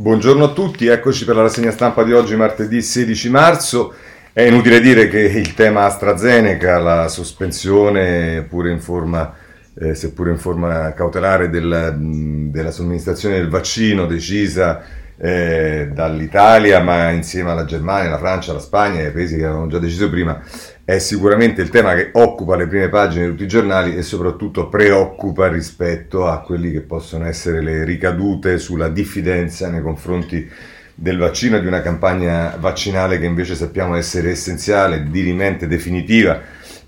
Buongiorno a tutti, eccoci per la rassegna stampa di oggi, martedì 16 marzo. È inutile dire che il tema AstraZeneca, la sospensione pure in forma, eh, seppure in forma cautelare del, della somministrazione del vaccino decisa eh, dall'Italia, ma insieme alla Germania, la Francia, la Spagna e ai paesi che avevano già deciso prima, è sicuramente il tema che occupa le prime pagine di tutti i giornali e soprattutto preoccupa rispetto a quelli che possono essere le ricadute sulla diffidenza nei confronti del vaccino e di una campagna vaccinale che invece sappiamo essere essenziale, dirimente, definitiva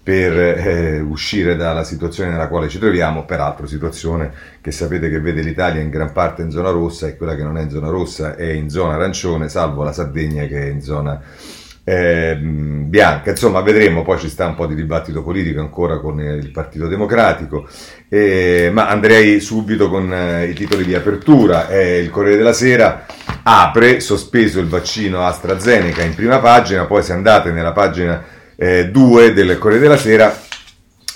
per eh, uscire dalla situazione nella quale ci troviamo, peraltro situazione che sapete che vede l'Italia in gran parte in zona rossa e quella che non è in zona rossa è in zona arancione, salvo la Sardegna che è in zona eh, bianca. Insomma, vedremo, poi ci sta un po' di dibattito politico ancora con il Partito Democratico, eh, ma andrei subito con eh, i titoli di apertura. il Corriere della Sera apre, sospeso il vaccino AstraZeneca in prima pagina, poi se andate nella pagina 2 eh, del Corriere della Sera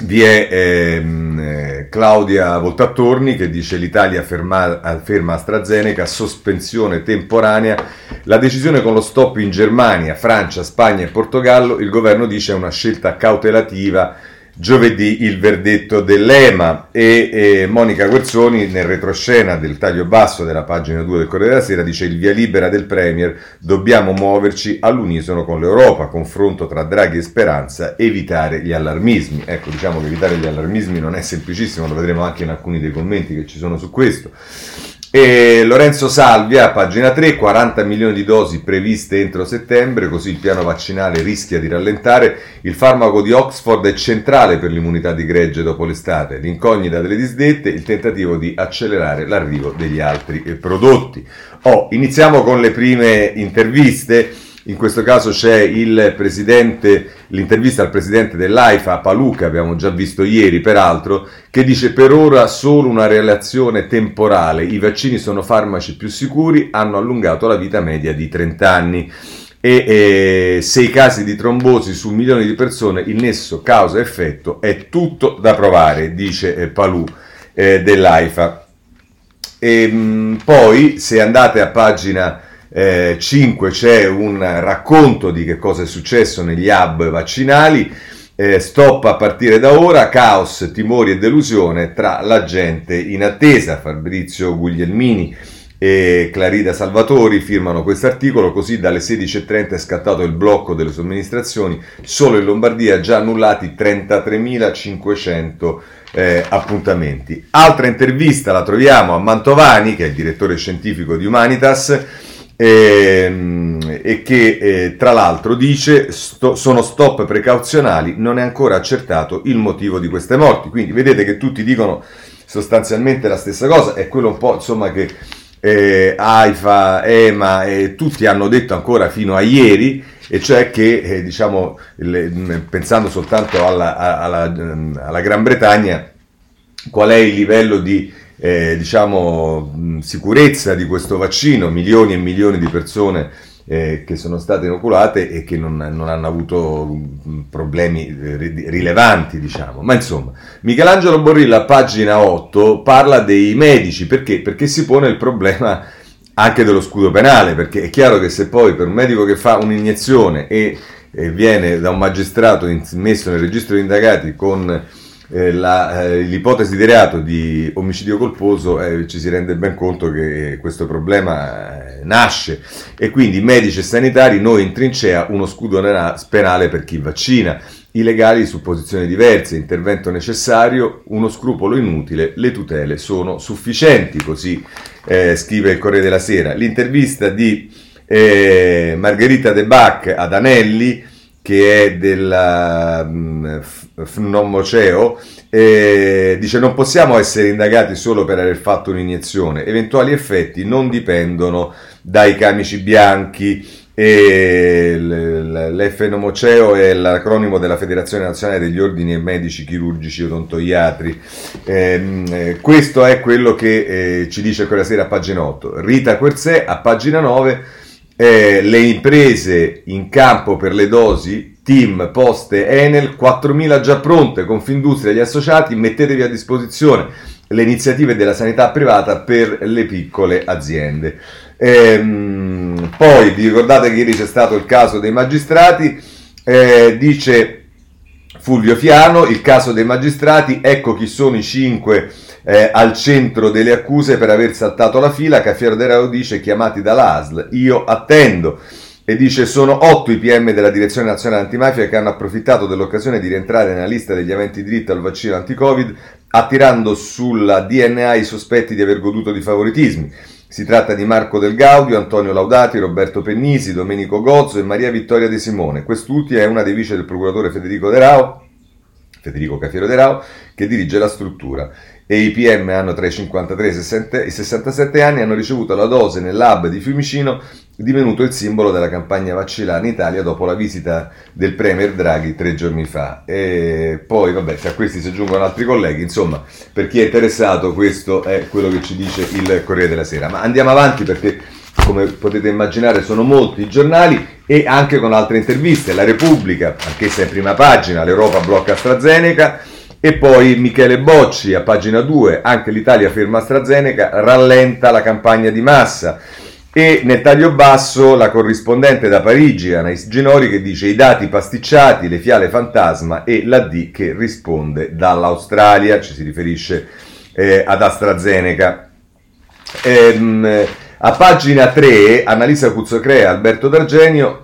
vi è ehm, eh, Claudia Voltattorni che dice l'Italia ferma, ferma AstraZeneca, sospensione temporanea, la decisione con lo stop in Germania, Francia, Spagna e Portogallo, il governo dice è una scelta cautelativa giovedì il verdetto dell'EMA e, e, Monica Guerzoni nel retroscena del taglio basso della pagina 2 del Corriere della Sera dice il via libera del Premier dobbiamo muoverci all'unisono con l'Europa confronto tra Draghi e Speranza evitare gli allarmismi. Ecco diciamo che evitare gli allarmismi non è semplicissimo lo vedremo anche in alcuni dei commenti che ci sono su questo e Lorenzo Salvia, pagina 3, 40 milioni di dosi previste entro settembre, così il piano vaccinale rischia di rallentare. Il farmaco di Oxford è centrale per l'immunità di gregge dopo l'estate. L'incognita delle disdette, il tentativo di accelerare l'arrivo degli altri prodotti. Oh, iniziamo con le prime interviste. In questo caso c'è l'intervista al presidente dell'AIFA, Paluca, abbiamo già visto ieri peraltro, che dice per ora solo una relazione temporale, i vaccini sono farmaci più sicuri, hanno allungato la vita media di 30 anni e eh, sei casi di trombosi su milioni di persone, il nesso causa-effetto è tutto da provare, dice eh, Palù eh, dell'AIFA. E, mh, poi se andate a pagina eh, 5 c'è un racconto di che cosa è successo negli hub vaccinali. Eh, stop a partire da ora, caos, timori e delusione tra la gente in attesa. Fabrizio Guglielmini e Clarida Salvatori firmano questo articolo, così dalle 16.30 è scattato il blocco delle somministrazioni, solo in Lombardia già annullati 33.500 eh, appuntamenti. Altra intervista la troviamo a Mantovani, che è il direttore scientifico di Humanitas, e, ehm, e che eh, tra l'altro dice sto, sono stop precauzionali, non è ancora accertato il motivo di queste morti. Quindi vedete che tutti dicono sostanzialmente la stessa cosa, è quello un po' insomma che eh, AIFA, EMA e tutti hanno detto ancora fino a ieri, e cioè che eh, diciamo, le, pensando soltanto alla, alla, alla Gran Bretagna, qual è il livello di eh, diciamo, sicurezza di questo vaccino, milioni e milioni di persone eh, che sono state inoculate e che non, non hanno avuto problemi eh, rilevanti, diciamo. Ma insomma, Michelangelo Borrilla, pagina 8, parla dei medici, perché? Perché si pone il problema anche dello scudo penale, perché è chiaro che se poi per un medico che fa un'iniezione e, e viene da un magistrato messo nel registro di indagati con eh, la, eh, l'ipotesi di reato di omicidio colposo eh, ci si rende ben conto che questo problema eh, nasce e quindi medici e sanitari noi in trincea uno scudo penale per chi vaccina i legali su posizioni diverse, intervento necessario, uno scrupolo inutile, le tutele sono sufficienti, così eh, scrive il Corriere della Sera. L'intervista di eh, Margherita De Bac ad Anelli che è della um, Fnommoceo, eh, dice non possiamo essere indagati solo per aver fatto un'iniezione, eventuali effetti non dipendono dai camici bianchi e l'FNOMOCEO è l'acronimo della Federazione Nazionale degli Ordini e Medici Chirurgici Odontoiatri. Ehm, eh, questo è quello che eh, ci dice quella sera a pagina 8. Rita Querzè a pagina 9 eh, le imprese in campo per le dosi, team, poste, Enel, 4.000 già pronte, Confindustria e gli associati, mettetevi a disposizione. le iniziative della sanità privata per le piccole aziende. Ehm, poi vi ricordate che ieri c'è stato il caso dei magistrati, eh, dice Fulvio Fiano, il caso dei magistrati, ecco chi sono i cinque eh, al centro delle accuse per aver saltato la fila, Caffiero De Rao dice chiamati dall'ASL, io attendo e dice sono otto i PM della Direzione Nazionale Antimafia che hanno approfittato dell'occasione di rientrare nella lista degli aventi diritto al vaccino anti-Covid attirando sulla DNA i sospetti di aver goduto di favoritismi. Si tratta di Marco Del Gaudio, Antonio Laudati, Roberto Pennisi, Domenico Gozzo e Maria Vittoria De Simone. Quest'ultima è una dei vice del procuratore Federico De Rao, Federico Cafiero De Rao, che dirige la struttura e i PM hanno tra i 53 e i 67 anni hanno ricevuto la dose nel lab di Fiumicino divenuto il simbolo della campagna vaccinale in Italia dopo la visita del Premier Draghi tre giorni fa. E poi, vabbè, a questi si aggiungono altri colleghi, insomma, per chi è interessato, questo è quello che ci dice il Corriere della Sera. Ma andiamo avanti perché, come potete immaginare, sono molti i giornali e anche con altre interviste. La Repubblica, anch'essa in prima pagina, l'Europa blocca AstraZeneca. E poi Michele Bocci a pagina 2, anche l'Italia ferma AstraZeneca, rallenta la campagna di massa. E nel taglio basso la corrispondente da Parigi, Anais Genori, che dice i dati pasticciati, le fiale fantasma e la D che risponde dall'Australia, ci si riferisce eh, ad AstraZeneca. Ehm, a pagina 3, Annalisa Cuzzocrea, Alberto D'Argenio,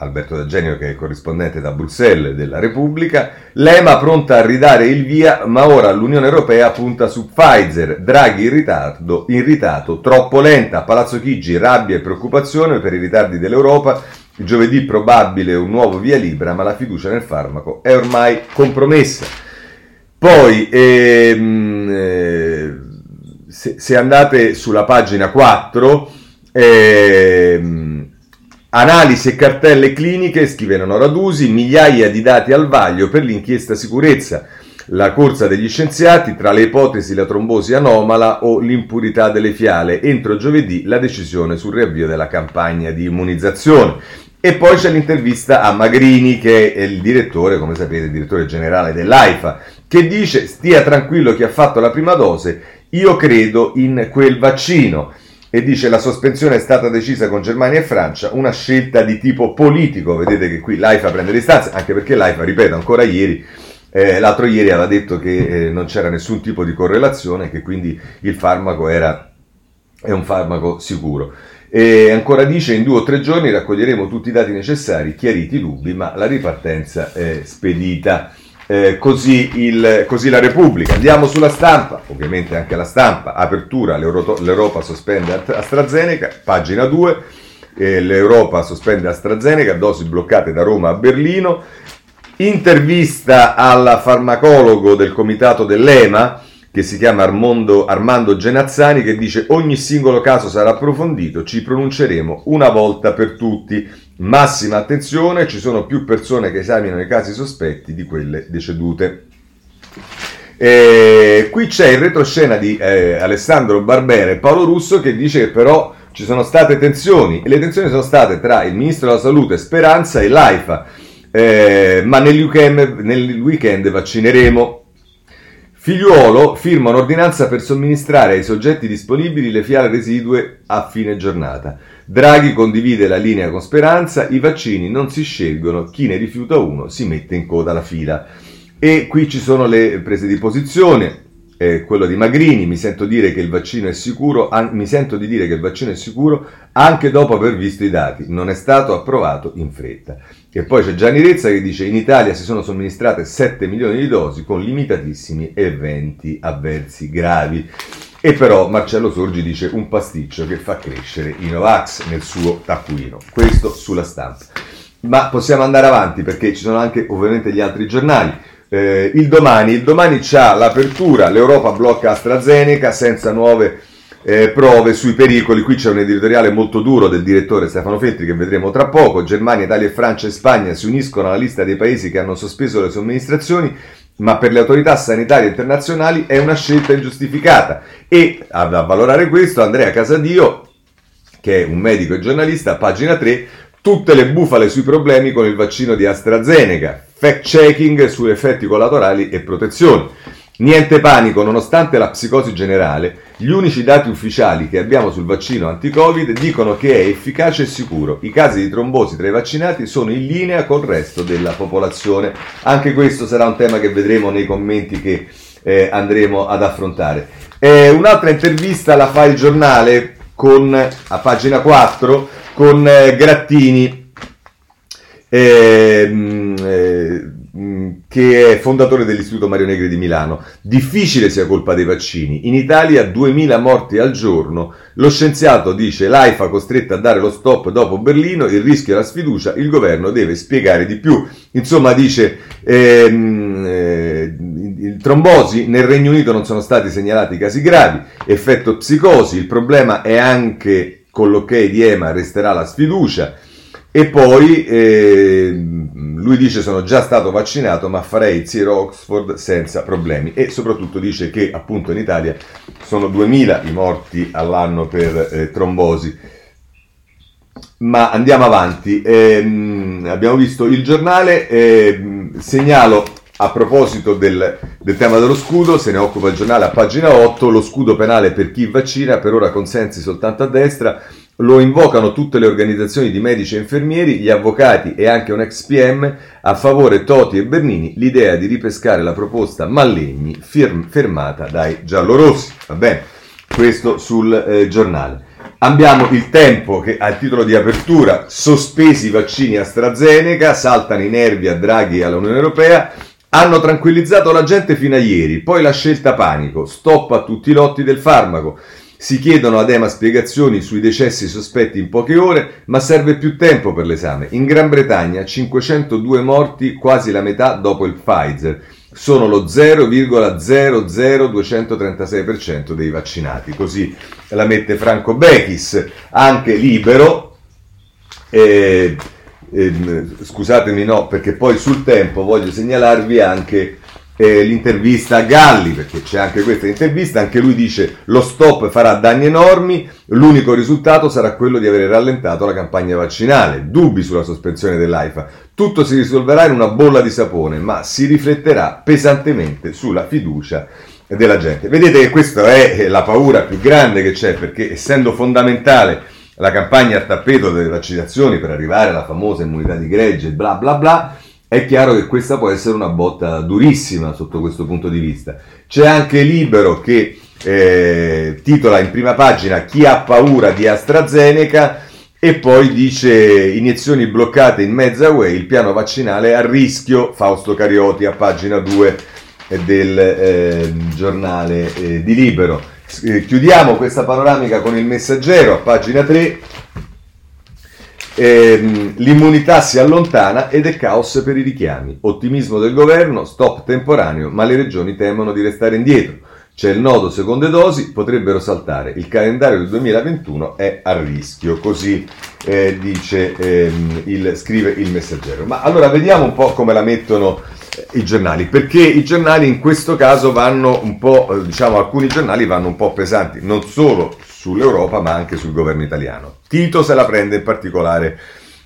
Alberto D'Argenio che è corrispondente da Bruxelles della Repubblica, l'EMA pronta a ridare il via, ma ora l'Unione Europea punta su Pfizer, Draghi in ritardo, irritato, troppo lenta, Palazzo Chigi, rabbia e preoccupazione per i ritardi dell'Europa, giovedì probabile un nuovo via libera, ma la fiducia nel farmaco è ormai compromessa. Poi, ehm, eh, se, se, andate sulla pagina 4, ehm, Analisi e cartelle cliniche, scrivono Radusi, migliaia di dati al vaglio per l'inchiesta sicurezza. La corsa degli scienziati tra le ipotesi la trombosi anomala o l'impurità delle fiale. Entro giovedì la decisione sul riavvio della campagna di immunizzazione. E poi c'è l'intervista a Magrini, che è il direttore, come sapete, il direttore generale dell'AIFA, che dice stia tranquillo chi ha fatto la prima dose, io credo in quel vaccino e dice la sospensione è stata decisa con Germania e Francia, una scelta di tipo politico, vedete che qui l'AIFA prende distanza, anche perché l'AIFA, ripeto, ancora ieri, eh, l'altro ieri aveva detto che eh, non c'era nessun tipo di correlazione, che quindi il farmaco era è un farmaco sicuro. E ancora dice in due o tre giorni raccoglieremo tutti i dati necessari, chiariti i dubbi, ma la ripartenza è spedita. Eh, così, il, così, la Repubblica. Andiamo sulla stampa, ovviamente anche la stampa, apertura, l'Europa sospende AstraZeneca, pagina 2, eh, l'Europa sospende AstraZeneca, dosi bloccate da Roma a Berlino, intervista al farmacologo del comitato dell'EMA, che si chiama Armando, Armando Genazzani, che dice ogni singolo caso sarà approfondito, ci pronunceremo una volta per tutti. Massima attenzione, ci sono più persone che esaminano i casi sospetti di quelle decedute. E qui c'è il retroscena di eh, Alessandro Barbera e Paolo Russo che dice che però ci sono state tensioni e le tensioni sono state tra il ministro della salute Speranza e l'AIFA, eh, ma nel weekend, nel weekend vaccineremo. Figliuolo firma un'ordinanza per somministrare ai soggetti disponibili le fiale residue a fine giornata. Draghi condivide la linea con Speranza, i vaccini non si scelgono, chi ne rifiuta uno si mette in coda alla fila. E qui ci sono le prese di posizione, eh, quello di Magrini, mi sento, dire che il vaccino è sicuro, an- mi sento di dire che il vaccino è sicuro anche dopo aver visto i dati, non è stato approvato in fretta. E poi c'è Gianni Rezza che dice in Italia si sono somministrate 7 milioni di dosi con limitatissimi eventi avversi gravi. E però Marcello Sorgi dice un pasticcio che fa crescere i Novax nel suo taccuino. Questo sulla stampa. Ma possiamo andare avanti perché ci sono anche ovviamente gli altri giornali. Eh, il domani, il domani c'ha l'apertura, l'Europa blocca AstraZeneca senza nuove eh, prove sui pericoli. Qui c'è un editoriale molto duro del direttore Stefano Feltri che vedremo tra poco. Germania, Italia, Francia e Spagna si uniscono alla lista dei paesi che hanno sospeso le somministrazioni, ma per le autorità sanitarie internazionali è una scelta ingiustificata. E a valorare questo Andrea Casadio, che è un medico e giornalista, a pagina 3, tutte le bufale sui problemi con il vaccino di AstraZeneca, fact checking su effetti collaterali e protezione. Niente panico, nonostante la psicosi generale, gli unici dati ufficiali che abbiamo sul vaccino anti-Covid dicono che è efficace e sicuro. I casi di trombosi tra i vaccinati sono in linea col resto della popolazione. Anche questo sarà un tema che vedremo nei commenti che eh, andremo ad affrontare. Eh, un'altra intervista la fa il giornale con, a pagina 4 con eh, Grattini. Eh, eh, che è fondatore dell'Istituto Mario Negri di Milano. Difficile sia colpa dei vaccini. In Italia 2000 morti al giorno. Lo scienziato dice l'AIFA costretta a dare lo stop dopo Berlino, il rischio è la sfiducia, il governo deve spiegare di più. Insomma dice ehm, eh, trombosi, nel Regno Unito non sono stati segnalati casi gravi, effetto psicosi, il problema è anche con l'ok di EMA resterà la sfiducia. E poi eh, lui dice sono già stato vaccinato ma farei il Zero Oxford senza problemi e soprattutto dice che appunto in Italia sono 2000 i morti all'anno per eh, trombosi. Ma andiamo avanti, eh, abbiamo visto il giornale, ehm, segnalo a proposito del, del, tema dello scudo, se ne occupa il giornale a pagina 8, lo scudo penale per chi vaccina, per ora consensi soltanto a destra, lo invocano tutte le organizzazioni di medici e infermieri, gli avvocati e anche un ex PM a favore Toti e Bernini, l'idea di ripescare la proposta Mallegni firm- fermata dai giallorossi. Va bene, questo sul eh, giornale. Abbiamo il tempo che a titolo di apertura sospesi i vaccini AstraZeneca, saltano i nervi a Draghi e all'Unione Europea, hanno tranquillizzato la gente fino a ieri, poi la scelta panico, stop a tutti i lotti del farmaco. Si chiedono ad EMA spiegazioni sui decessi sospetti in poche ore, ma serve più tempo per l'esame. In Gran Bretagna 502 morti, quasi la metà dopo il Pfizer. Sono lo 0,00236% dei vaccinati. Così la mette Franco Bechis, anche libero. Eh, eh, scusatemi no, perché poi sul tempo voglio segnalarvi anche eh, l'intervista a Galli, perché c'è anche questa intervista, anche lui dice lo stop farà danni enormi, l'unico risultato sarà quello di aver rallentato la campagna vaccinale, dubbi sulla sospensione dell'AIFA, tutto si risolverà in una bolla di sapone, ma si rifletterà pesantemente sulla fiducia della gente. Vedete che questa è la paura più grande che c'è, perché essendo fondamentale la campagna a tappeto delle vaccinazioni per arrivare alla famosa immunità di gregge, bla bla bla, è chiaro che questa può essere una botta durissima sotto questo punto di vista. C'è anche Libero che eh, titola in prima pagina Chi ha paura di AstraZeneca e poi dice iniezioni bloccate in mezza UE, il piano vaccinale a rischio, Fausto Carioti a pagina 2 del eh, giornale eh, di Libero. Eh, chiudiamo questa panoramica con il messaggero a pagina 3 Ehm, l'immunità si allontana ed è caos per i richiami. Ottimismo del governo, stop temporaneo, ma le regioni temono di restare indietro. C'è il nodo seconde dosi, potrebbero saltare. Il calendario del 2021 è a rischio, così eh, dice, ehm, il, scrive il messaggero. Ma allora vediamo un po' come la mettono eh, i giornali, perché i giornali in questo caso vanno un po', eh, diciamo alcuni giornali vanno un po' pesanti, non solo sull'Europa ma anche sul governo italiano. Tito se la prende in particolare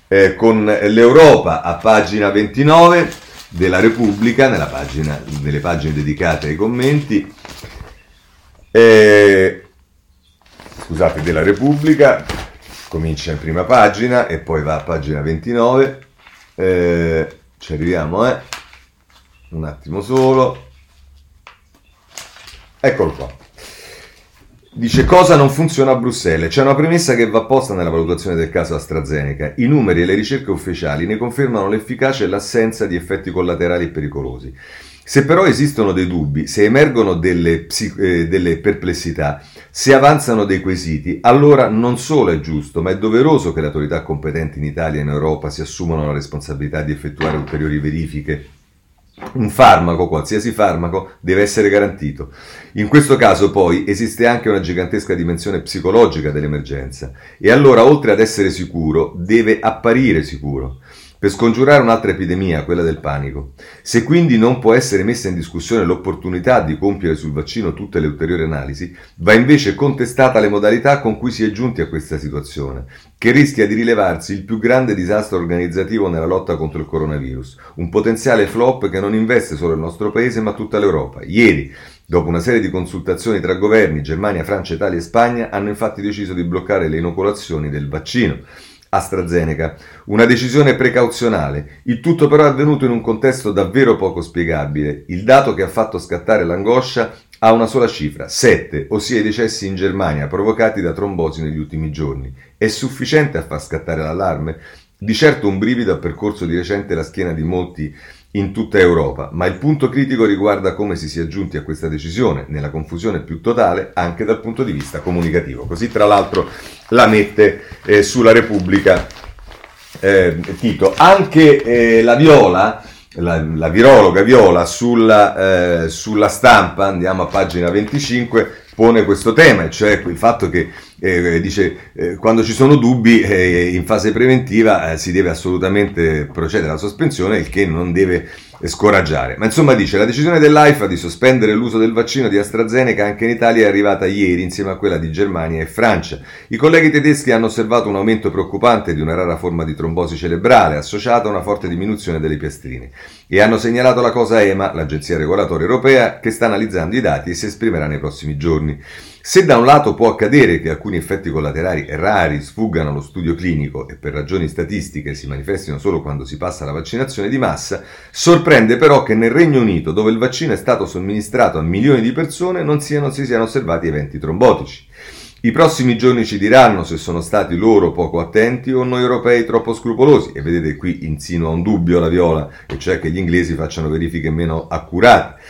eh, con l'Europa a pagina 29 della Repubblica, pagina, nelle pagine dedicate ai commenti. Eh, scusate, della Repubblica, comincia in prima pagina e poi va a pagina 29. Eh, ci arriviamo, eh. Un attimo solo. Eccolo qua. Dice cosa non funziona a Bruxelles. C'è una premessa che va posta nella valutazione del caso AstraZeneca. I numeri e le ricerche ufficiali ne confermano l'efficacia e l'assenza di effetti collaterali pericolosi. Se però esistono dei dubbi, se emergono delle, eh, delle, perplessità, se avanzano dei quesiti, allora non solo è giusto, ma è doveroso che le autorità competenti in Italia e in Europa si assumano la responsabilità di effettuare ulteriori verifiche un farmaco, qualsiasi farmaco, deve essere garantito. In questo caso poi esiste anche una gigantesca dimensione psicologica dell'emergenza e allora oltre ad essere sicuro deve apparire sicuro. Per scongiurare un'altra epidemia, quella del panico. Se quindi non può essere messa in discussione l'opportunità di compiere sul vaccino tutte le ulteriori analisi, va invece contestata le modalità con cui si è giunti a questa situazione, che rischia di rilevarsi il più grande disastro organizzativo nella lotta contro il coronavirus, un potenziale flop che non investe solo il nostro paese ma tutta l'Europa. Ieri, Dopo una serie di consultazioni tra governi, Germania, Francia, Italia e Spagna hanno infatti deciso di bloccare le inoculazioni del vaccino. AstraZeneca, una decisione precauzionale. Il tutto però è avvenuto in un contesto davvero poco spiegabile. Il dato che ha fatto scattare l'angoscia ha una sola cifra, 7, ossia i decessi in Germania provocati da trombosi negli ultimi giorni. È sufficiente a far scattare l'allarme? Di certo un brivido ha percorso di recente la schiena di molti in tutta Europa, ma il punto critico riguarda come si sia giunti a questa decisione, nella confusione più totale anche dal punto di vista comunicativo. Così tra l'altro la mette eh, sulla Repubblica eh, Tito. Anche eh, la Viola, la, la, virologa Viola sulla, eh, sulla stampa, andiamo a pagina 25, pone questo tema, cioè il fatto che eh, dice eh, quando ci sono dubbi eh, in fase preventiva eh, si deve assolutamente procedere alla sospensione, il che non deve scoraggiare. Ma insomma dice la decisione dell'AIFA di sospendere l'uso del vaccino di AstraZeneca anche in Italia è arrivata ieri insieme a quella di Germania e Francia. I colleghi tedeschi hanno osservato un aumento preoccupante di una rara forma di trombosi cerebrale associata a una forte diminuzione delle piastrine e hanno segnalato la cosa EMA, l'agenzia regolatoria europea, che sta analizzando i dati e si esprimerà nei prossimi giorni. Se da un lato può accadere che alcuni effetti collaterali rari sfuggano allo studio clinico e per ragioni statistiche si manifestino solo quando si passa alla vaccinazione di massa, sorprende però che nel Regno Unito, dove il vaccino è stato somministrato a milioni di persone, non, siano, si siano osservati eventi trombotici. I prossimi giorni ci diranno se sono stati loro poco attenti o noi europei troppo scrupolosi. E vedete qui insinua un dubbio la viola, e cioè che gli inglesi facciano verifiche meno accurate.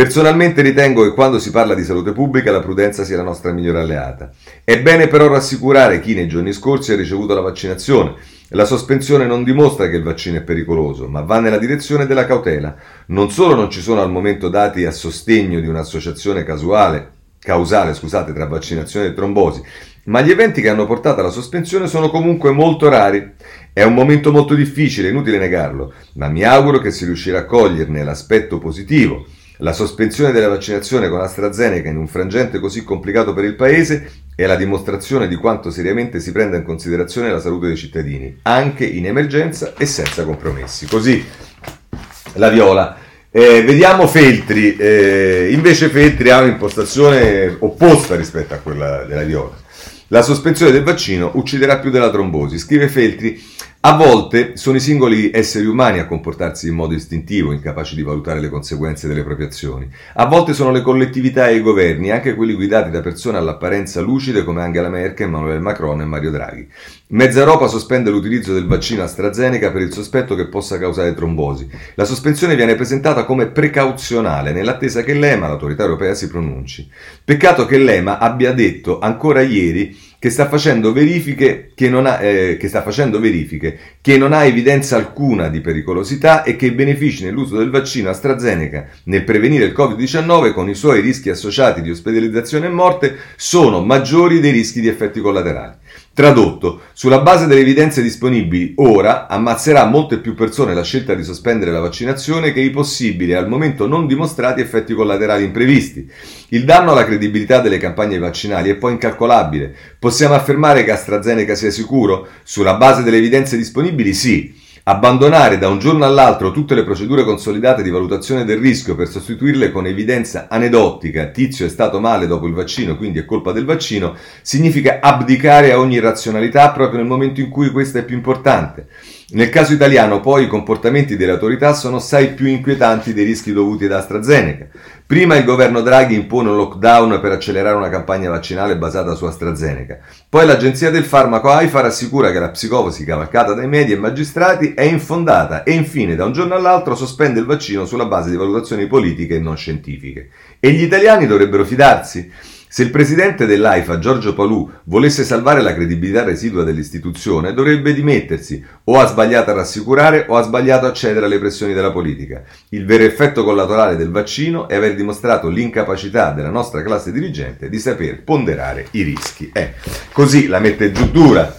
Personalmente ritengo che quando si parla di salute pubblica la prudenza sia la nostra migliore alleata. È bene però rassicurare chi nei giorni scorsi ha ricevuto la vaccinazione. La sospensione non dimostra che il vaccino è pericoloso, ma va nella direzione della cautela. Non solo non ci sono al momento dati a sostegno di un'associazione casuale, causale scusate, tra vaccinazione e trombosi, ma gli eventi che hanno portato alla sospensione sono comunque molto rari. È un momento molto difficile, inutile negarlo, ma mi auguro che si riuscirà a coglierne l'aspetto positivo la sospensione della vaccinazione con AstraZeneca in un frangente così complicato per il Paese è la dimostrazione di quanto seriamente si prenda in considerazione la salute dei cittadini, anche in emergenza e senza compromessi. Così la viola. Eh, vediamo Feltri, eh, invece Feltri ha un'impostazione opposta rispetto a quella della viola. La sospensione del vaccino ucciderà più della trombosi, scrive Feltri a volte sono i singoli esseri umani a comportarsi in modo istintivo, incapaci di valutare le conseguenze delle proprie azioni. A volte sono le collettività e i governi, anche quelli guidati da persone all'apparenza lucide come Angela Merkel, Emmanuel Macron e Mario Draghi. Mezza Europa sospende l'utilizzo del vaccino AstraZeneca per il sospetto che possa causare trombosi. La sospensione viene presentata come precauzionale, nell'attesa che l'EMA, l'autorità europea, si pronunci. Peccato che l'EMA abbia detto ancora ieri che sta facendo verifiche che non ha, eh, che verifiche che non ha evidenza alcuna di pericolosità e che i benefici nell'uso del vaccino AstraZeneca nel prevenire il Covid-19 con i suoi rischi associati di ospedalizzazione e morte sono maggiori dei rischi di effetti collaterali. Tradotto, sulla base delle evidenze disponibili, ora ammazzerà molte più persone la scelta di sospendere la vaccinazione che i possibili e al momento non dimostrati effetti collaterali imprevisti. Il danno alla credibilità delle campagne vaccinali è poi incalcolabile. Possiamo affermare che AstraZeneca sia sicuro? Sulla base delle evidenze disponibili sì. Abbandonare da un giorno all'altro tutte le procedure consolidate di valutazione del rischio per sostituirle con evidenza aneddotica, tizio è stato male dopo il vaccino, quindi è colpa del vaccino, significa abdicare a ogni razionalità proprio nel momento in cui questa è più importante. Nel caso italiano poi i comportamenti delle autorità sono assai più inquietanti dei rischi dovuti ad AstraZeneca. Prima il governo Draghi impone un lockdown per accelerare una campagna vaccinale basata su AstraZeneca. Poi l'agenzia del farmaco AIFA rassicura che la psicosi cavalcata dai media e magistrati è infondata e infine da un giorno all'altro sospende il vaccino sulla base di valutazioni politiche e non scientifiche. E gli italiani dovrebbero fidarsi? Se il presidente dell'AIFA, Giorgio Palù, volesse salvare la credibilità residua dell'istituzione, dovrebbe dimettersi. O ha sbagliato a rassicurare o ha sbagliato a cedere alle pressioni della politica. Il vero effetto collaterale del vaccino è aver dimostrato l'incapacità della nostra classe dirigente di saper ponderare i rischi. Eh, così la mette giù dura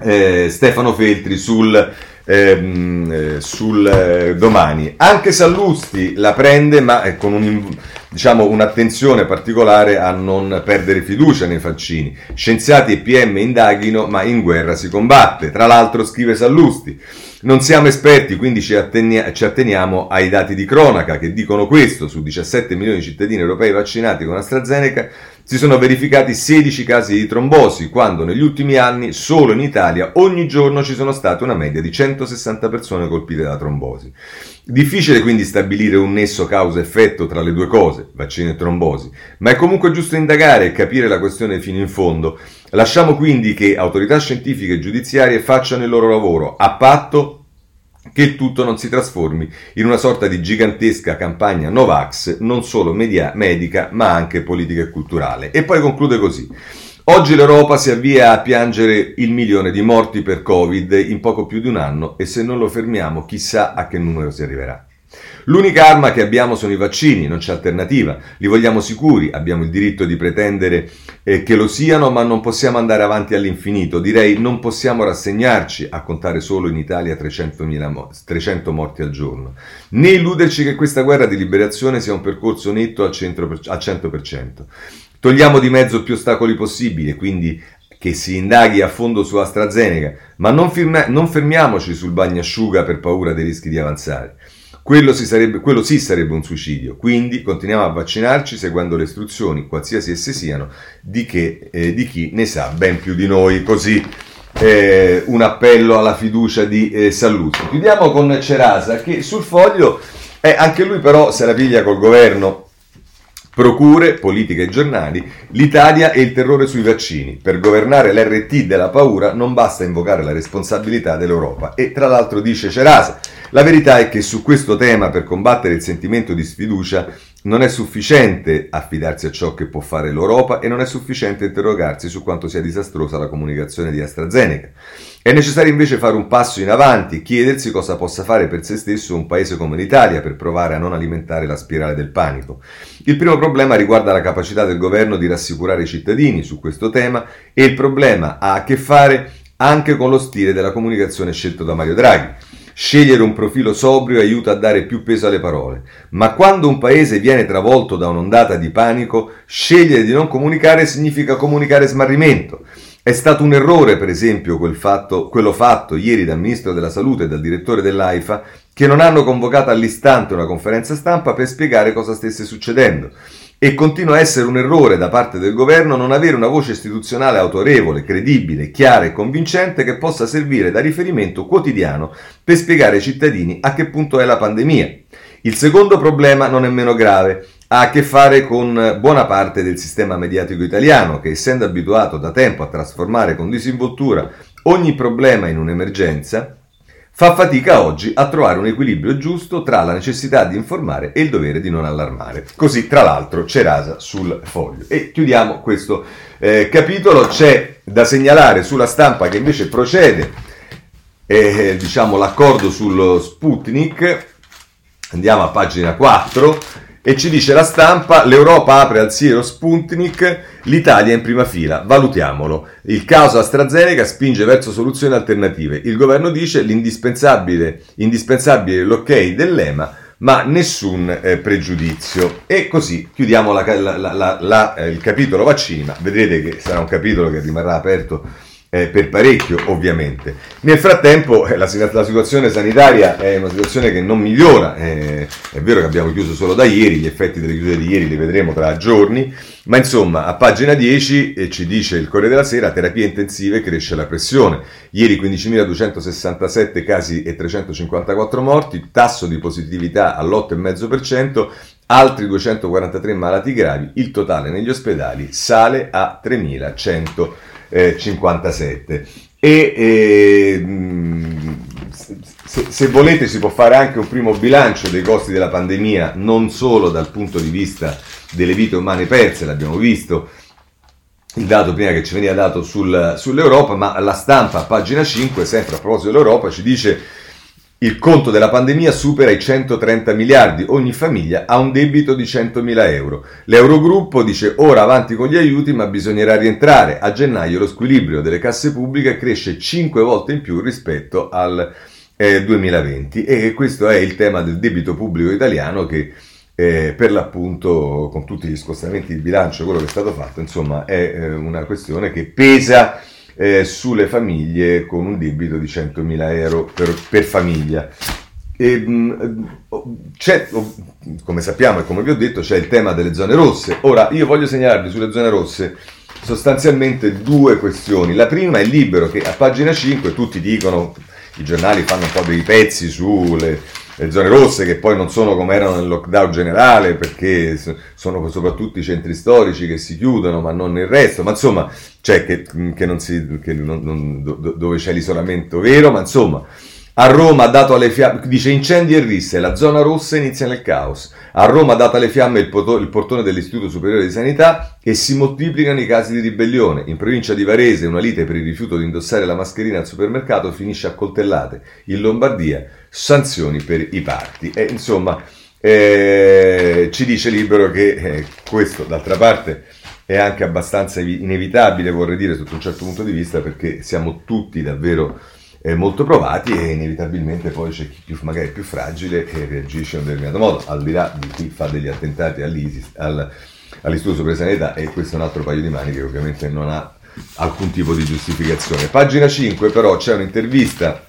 eh, Stefano Feltri sul ehm, eh, sul eh, domani. Anche Sallusti la prende, ma con un, diciamo, un'attenzione particolare a non perdere fiducia nei vaccini. Scienziati e PM indaghino, ma in guerra si combatte. Tra l'altro scrive Sallusti. Non siamo esperti, quindi ci, attenia- ci, atteniamo ai dati di cronaca che dicono questo. Su 17 milioni di cittadini europei vaccinati con AstraZeneca si sono verificati 16 casi di trombosi, quando negli ultimi anni solo in Italia ogni giorno ci sono state una media di 160 persone colpite da trombosi. Difficile quindi stabilire un nesso causa-effetto tra le due cose, vaccino e trombosi, ma è comunque giusto indagare e capire la questione fino in fondo Lasciamo quindi che autorità scientifiche e giudiziarie facciano il loro lavoro, a patto che tutto non si trasformi in una sorta di gigantesca campagna Novax, non solo media, medica, ma anche politica e culturale. E poi conclude così. Oggi l'Europa si avvia a piangere il milione di morti per Covid in poco più di un anno e se non lo fermiamo chissà a che numero si arriverà. L'unica arma che abbiamo sono i vaccini, non c'è alternativa. Li vogliamo sicuri, abbiamo il diritto di pretendere eh, che lo siano, ma non possiamo andare avanti all'infinito. Direi non possiamo rassegnarci a contare solo in Italia 300, 300 morti al giorno, né illuderci che questa guerra di liberazione sia un percorso netto al, centro, al 100%. Togliamo di mezzo più ostacoli possibili, quindi che si indaghi a fondo su AstraZeneca, ma non, firma, non fermiamoci sul bagnasciuga per paura dei rischi di avanzare. Quello, sarebbe, quello, sì sarebbe un suicidio, quindi continuiamo a vaccinarci seguendo le istruzioni, qualsiasi esse siano, di, che, eh, di chi ne sa ben più di noi. Così eh, un appello alla fiducia di eh, Salluti. Chiudiamo con Cerasa che sul foglio, eh, anche lui però se la piglia col governo Procure, politica e giornali, l'Italia e il terrore sui vaccini. Per governare l'RT della paura non basta invocare la responsabilità dell'Europa. E tra l'altro dice Cerasa, la verità è che su questo tema, per combattere il sentimento di sfiducia, non è sufficiente affidarsi a ciò che può fare l'Europa e non è sufficiente interrogarsi su quanto sia disastrosa la comunicazione di AstraZeneca. È necessario invece fare un passo in avanti chiedersi cosa possa fare per se stesso un paese come l'Italia per provare a non alimentare la spirale del panico. Il primo problema riguarda la capacità del governo di rassicurare i cittadini su questo tema e il problema ha a che fare anche con lo stile della comunicazione scelto da Mario Draghi. Scegliere un profilo sobrio aiuta a dare più peso alle parole, ma quando un paese viene travolto da un'ondata di panico, scegliere di non comunicare significa comunicare smarrimento. È stato un errore, per esempio, quel fatto, quello fatto ieri dal Ministro della Salute e dal direttore dell'AIFA, che non hanno convocato all'istante una conferenza stampa per spiegare cosa stesse succedendo. E continua a essere un errore da parte del governo non avere una voce istituzionale autorevole, credibile, chiara e convincente che possa servire da riferimento quotidiano per spiegare ai cittadini a che punto è la pandemia. Il secondo problema non è meno grave ha a che fare con buona parte del sistema mediatico italiano che essendo abituato da tempo a trasformare con disinvoltura ogni problema in un'emergenza, fa fatica oggi a trovare un equilibrio giusto tra la necessità di informare e il dovere di non allarmare. Così, tra l'altro, c'è rasa sul foglio. E chiudiamo questo eh, capitolo. C'è da segnalare sulla stampa che invece procede eh, diciamo, l'accordo sullo Sputnik. Andiamo a pagina 4 e ci dice la stampa, l'Europa apre al siero Sputnik, l'Italia in prima fila, valutiamolo. Il caso AstraZeneca spinge verso soluzioni alternative. Il governo dice l'indispensabile, indispensabile l'ok dell'EMA, ma nessun eh, pregiudizio. E così chiudiamo la, la, la, eh, il capitolo vaccini, ma vedrete che sarà un capitolo che rimarrà aperto eh, per parecchio ovviamente. Nel frattempo eh, la, la, situazione sanitaria è una situazione che non migliora, eh, è vero che abbiamo chiuso solo da ieri, gli effetti delle chiusure di ieri li vedremo tra giorni, ma insomma a pagina 10 eh, ci dice il Corriere della Sera, terapie intensive cresce la pressione, ieri 15.267 casi e 354 morti, tasso di positività all'8,5%, altri 243 malati gravi, il totale negli ospedali sale a 3.100 eh, 57. E eh, se, se, volete si può fare anche un primo bilancio dei costi della pandemia, non solo dal punto di vista delle vite umane perse, l'abbiamo visto, il dato prima che ci veniva dato sul, sull'Europa, ma la stampa, pagina 5, sempre a proposito dell'Europa, ci dice il conto della pandemia supera i 130 miliardi, ogni famiglia ha un debito di 100 mila euro. L'Eurogruppo dice ora avanti con gli aiuti ma bisognerà rientrare. A gennaio lo squilibrio delle casse pubbliche cresce 5 volte in più rispetto al eh, 2020 e questo è il tema del debito pubblico italiano che eh, per l'appunto con tutti gli scostamenti di bilancio, quello che è stato fatto, insomma è eh, una questione che pesa eh, sulle famiglie con un debito di 100.000 euro per, per famiglia. E, mh, c'è, come sappiamo e come vi ho detto, c'è il tema delle zone rosse. Ora, io voglio segnalarvi sulle zone rosse sostanzialmente due questioni. La prima è il libero che a pagina 5 tutti dicono, i giornali fanno un po' dei pezzi sulle le zone rosse che poi non sono come erano nel lockdown generale perché sono soprattutto i centri storici che si chiudono ma non il resto, ma insomma cioè che, che non si, che non, non, dove c'è l'isolamento vero, ma insomma a Roma ha dato alle fiamme, dice incendi e risse, la zona rossa inizia nel caos. A Roma ha dato alle fiamme il, portone dell'Istituto Superiore di Sanità e si moltiplicano i casi di ribellione. In provincia di Varese una lite per il rifiuto di indossare la mascherina al supermercato finisce a coltellate. In Lombardia sanzioni per i parti. E insomma, eh, ci dice Libero che eh, questo d'altra parte è anche abbastanza inevitabile, vorrei dire, sotto un certo punto di vista, perché siamo tutti davvero eh, molto provati e inevitabilmente poi c'è chi più, magari più fragile e reagisce in un determinato modo, al di là di chi fa degli attentati all'ISIS, al, all'Istituto Superiore Sanità e questo è un altro paio di mani che ovviamente non ha alcun tipo di giustificazione. Pagina 5 però c'è un'intervista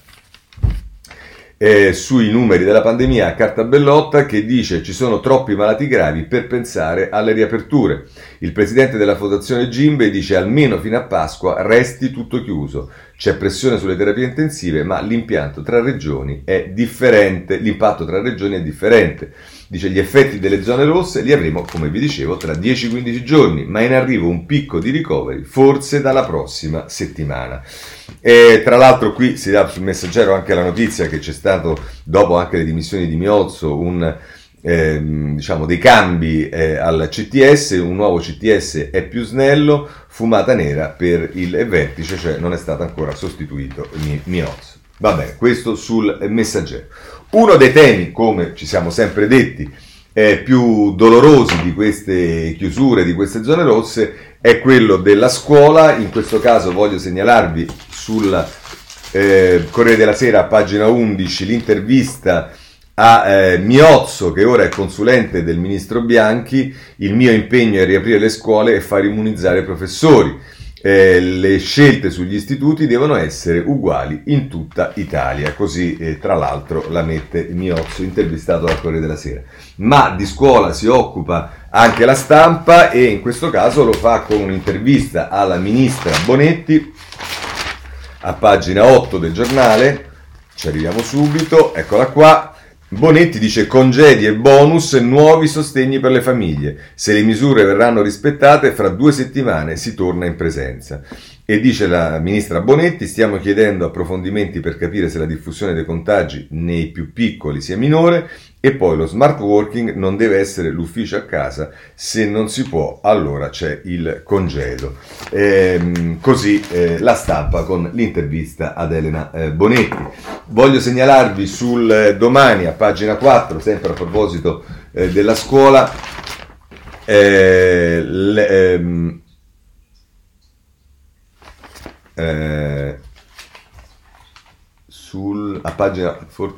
eh, sui numeri della pandemia a carta bellotta che dice ci sono troppi malati gravi per pensare alle riaperture. Il presidente della Fondazione Gimbe dice almeno fino a Pasqua resti tutto chiuso. C'è pressione sulle terapie intensive, ma l'impianto tra regioni è differente, l'impatto tra regioni è differente. Dice gli effetti delle zone rosse li avremo, come vi dicevo, tra 10-15 giorni, ma in arrivo un picco di ricoveri forse dalla prossima settimana. E, tra l'altro qui si dà sul messaggero anche la notizia che c'è stato, dopo anche le dimissioni di Miozzo, un, eh, diciamo dei cambi eh, al CTS, un nuovo CTS è più snello, fumata nera per il vertice, cioè non è stato ancora sostituito Miozzo. Va bene, questo sul messaggero. Uno dei temi, come ci siamo sempre detti, eh, più dolorosi di queste chiusure, di queste zone rosse, è quello della scuola. In questo caso voglio segnalarvi sul eh, Corriere della Sera, pagina 11, l'intervista a eh, Miozzo, che ora è consulente del ministro Bianchi. Il mio impegno è riaprire le scuole e far immunizzare i professori eh, le scelte sugli istituti devono essere uguali in tutta Italia, così eh, tra l'altro la mette Miozzo intervistato dal Corriere della Sera. Ma di scuola si occupa anche la stampa e in questo caso lo fa con un'intervista alla ministra Bonetti a pagina 8 del giornale, ci arriviamo subito, eccola qua. Bonetti dice congedi e bonus nuovi sostegni per le famiglie. Se le misure verranno rispettate, fra due settimane si torna in presenza. E dice la ministra Bonetti, stiamo chiedendo approfondimenti per capire se la diffusione dei contagi nei più piccoli sia minore e poi lo smart working non deve essere l'ufficio a casa, se non si può allora c'è il congedo. Ehm, così eh, la stampa con l'intervista ad Elena eh, Bonetti. Voglio segnalarvi sul eh, domani a pagina 4, sempre a proposito eh, della scuola, eh, le, a pagina... For,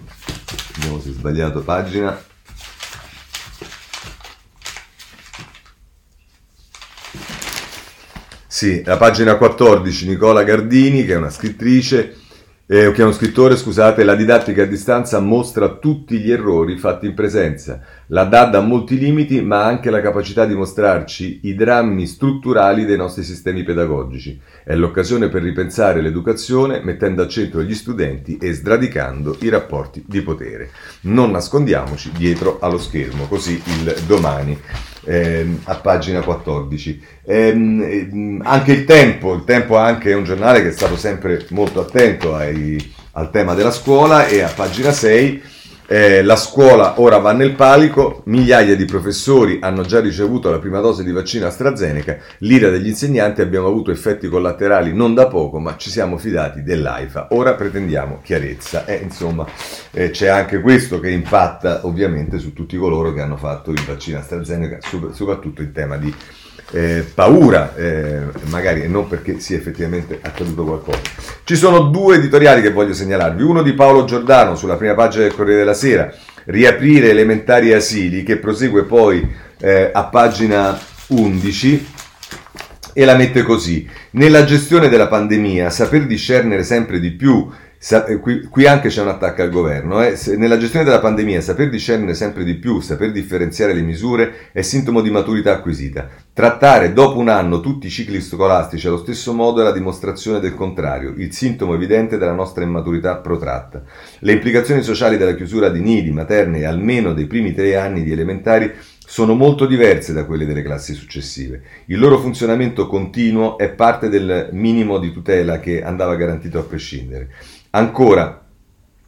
Vediamo se ho sbagliato pagina. Sì, la pagina 14, Nicola Gardini, che è una scrittrice, eh, che è uno scrittore, scusate, la didattica a distanza mostra tutti gli errori fatti in presenza. La DAD ha molti limiti, ma ha anche la capacità di mostrarci i drammi strutturali dei nostri sistemi pedagogici. È l'occasione per ripensare l'educazione mettendo al centro gli studenti e sradicando i rapporti di potere. Non nascondiamoci dietro allo schermo, così il domani ehm, a pagina 14. Ehm, ehm, anche il Tempo, il Tempo anche è un giornale che è stato sempre molto attento ai, al tema della scuola e a pagina 6 eh, la scuola ora va nel palico, migliaia di professori hanno già ricevuto la prima dose di vaccino AstraZeneca, l'ira degli insegnanti abbiamo avuto effetti collaterali non da poco, ma ci siamo fidati dell'AIFA. Ora pretendiamo chiarezza. Eh, insomma, eh, c'è anche questo che impatta ovviamente su tutti coloro che hanno fatto il vaccino AstraZeneca, soprattutto in tema di eh, paura, eh, magari e non perché sia effettivamente accaduto qualcosa. Ci sono due editoriali che voglio segnalarvi, uno di Paolo Giordano sulla prima pagina del Corriere della Sera, riaprire elementari asili, che prosegue poi eh, a pagina 11 e la mette così. Nella gestione della pandemia, saper discernere sempre di più Sa- qui, qui, anche c'è un attacco al governo. Eh? Nella gestione della pandemia, saper discernere sempre di più, saper differenziare le misure è sintomo di maturità acquisita. Trattare dopo un anno tutti i cicli scolastici allo stesso modo è la dimostrazione del contrario, il sintomo evidente della nostra immaturità protratta. Le implicazioni sociali della chiusura di nidi, materne almeno dei primi tre anni di elementari sono molto diverse da quelle delle classi successive. Il loro funzionamento continuo è parte del minimo di tutela che andava garantito a prescindere. Ancora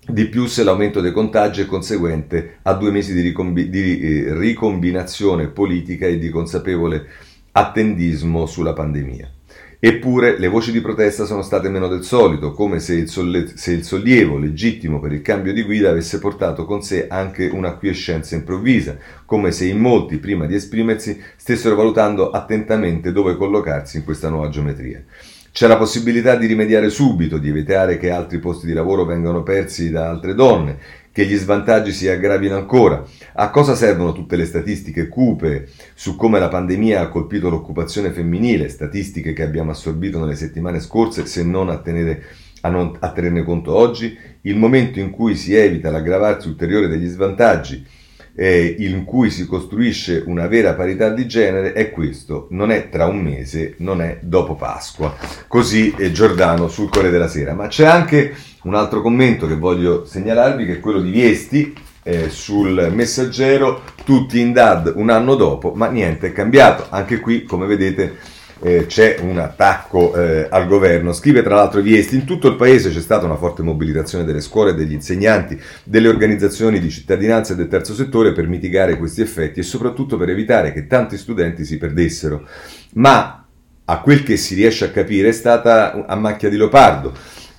di più se l'aumento dei contagi è conseguente a due mesi di, ricombi- di eh, ricombinazione politica e di consapevole attendismo sulla pandemia. Eppure le voci di protesta sono state meno del solito, come se il, solle- se il, sollievo legittimo per il cambio di guida avesse portato con sé anche un'acquiescenza improvvisa, come se in molti, prima di esprimersi, stessero valutando attentamente dove collocarsi in questa nuova geometria. C'è la possibilità di rimediare subito, di evitare che altri posti di lavoro vengano persi da altre donne, che gli svantaggi si aggravino ancora. A cosa servono tutte le statistiche cupe su come la pandemia ha colpito l'occupazione femminile, statistiche che abbiamo assorbito nelle settimane scorse, se non a, tenere, a, non, a tenerne conto oggi? Il momento in cui si evita l'aggravarsi ulteriore degli svantaggi eh, in cui si costruisce una vera parità di genere è questo, non è tra un mese, non è dopo Pasqua. Così è Giordano sul Corriere della Sera. Ma c'è anche un altro commento che voglio segnalarvi, che è quello di Viesti, eh, sul messaggero, tutti in DAD un anno dopo, ma niente è cambiato. Anche qui, come vedete, eh, c'è un attacco eh, al governo. Scrive tra l'altro Viesti, in tutto il paese c'è stata una forte mobilitazione delle scuole, degli insegnanti, delle organizzazioni di cittadinanza e del terzo settore per mitigare questi effetti e soprattutto per evitare che tanti studenti si perdessero. Ma a quel che si riesce a capire è stata a macchia di leopardo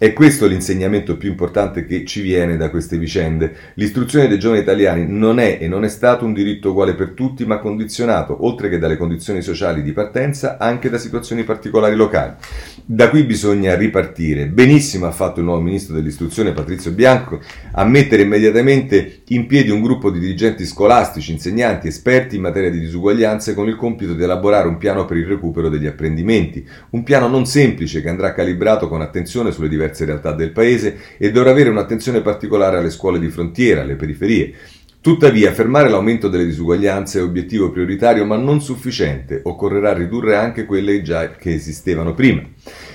è questo l'insegnamento più importante che ci viene da queste vicende. L'istruzione dei giovani italiani non è e non è stato un diritto uguale per tutti, ma condizionato, oltre che dalle condizioni sociali di partenza, anche da situazioni particolari locali. Da qui bisogna ripartire. Benissimo ha fatto il nuovo ministro dell'istruzione Patrizio Bianco a mettere immediatamente in piedi un gruppo di dirigenti scolastici, insegnanti, esperti in materia di disuguaglianze con il compito di elaborare un piano per il recupero degli apprendimenti. Un piano non semplice che andrà calibrato con attenzione sulle diverse diverse realtà del paese e dovrà avere un'attenzione particolare alle scuole di frontiera, alle periferie. Tuttavia, fermare l'aumento delle disuguaglianze è obiettivo prioritario ma non sufficiente, occorrerà ridurre anche quelle già che esistevano prima.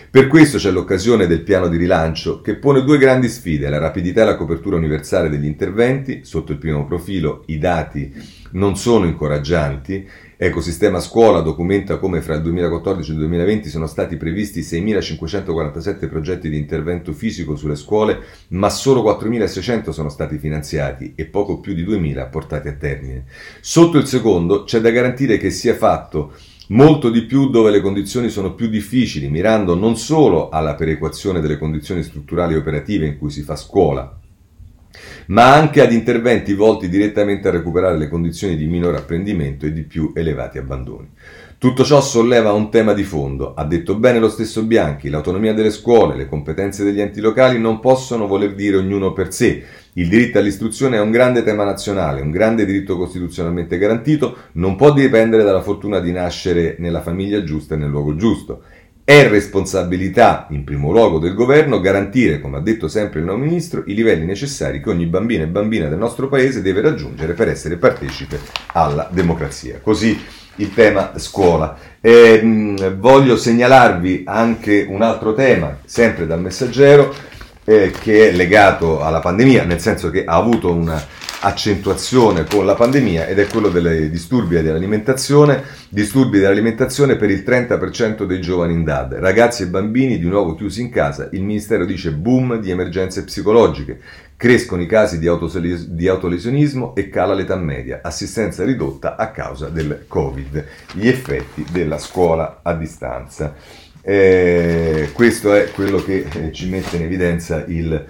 Per questo c'è l'occasione del piano di rilancio che pone due grandi sfide, la rapidità e la copertura universale degli interventi, sotto il primo profilo i dati non sono incoraggianti Ecosistema Scuola documenta come fra il 2014 e il 2020 sono stati previsti 6.547 progetti di intervento fisico sulle scuole, ma solo 4.600 sono stati finanziati e poco più di 2.000 portati a termine. Sotto il secondo c'è da garantire che sia fatto molto di più dove le condizioni sono più difficili, mirando non solo alla perequazione delle condizioni strutturali e operative in cui si fa scuola, ma anche ad interventi volti direttamente a recuperare le condizioni di minore apprendimento e di più elevati abbandoni. Tutto ciò solleva un tema di fondo. Ha detto bene lo stesso Bianchi, l'autonomia delle scuole, le competenze degli enti locali non possono voler dire ognuno per sé. Il diritto all'istruzione è un grande tema nazionale, un grande diritto costituzionalmente garantito, non può dipendere dalla fortuna di nascere nella famiglia giusta e nel luogo giusto. È responsabilità, in primo luogo, del governo garantire, come ha detto sempre il nuovo ministro, i livelli necessari che ogni bambino e bambina del nostro paese deve raggiungere per essere partecipe alla democrazia. Così il tema scuola. E, mh, voglio segnalarvi anche un altro tema, sempre dal messaggero, eh, che è legato alla pandemia, nel senso che ha avuto una accentuazione con la pandemia ed è quello delle disturbi dell'alimentazione, disturbi dell'alimentazione per il 30% dei giovani in DAD, ragazzi e bambini di nuovo chiusi in casa, il Ministero dice boom di emergenze psicologiche, crescono i casi di, di autolesionismo e cala l'età media, assistenza ridotta a causa del Covid, gli effetti della scuola a distanza. Eh, questo è quello che eh, ci mette in evidenza il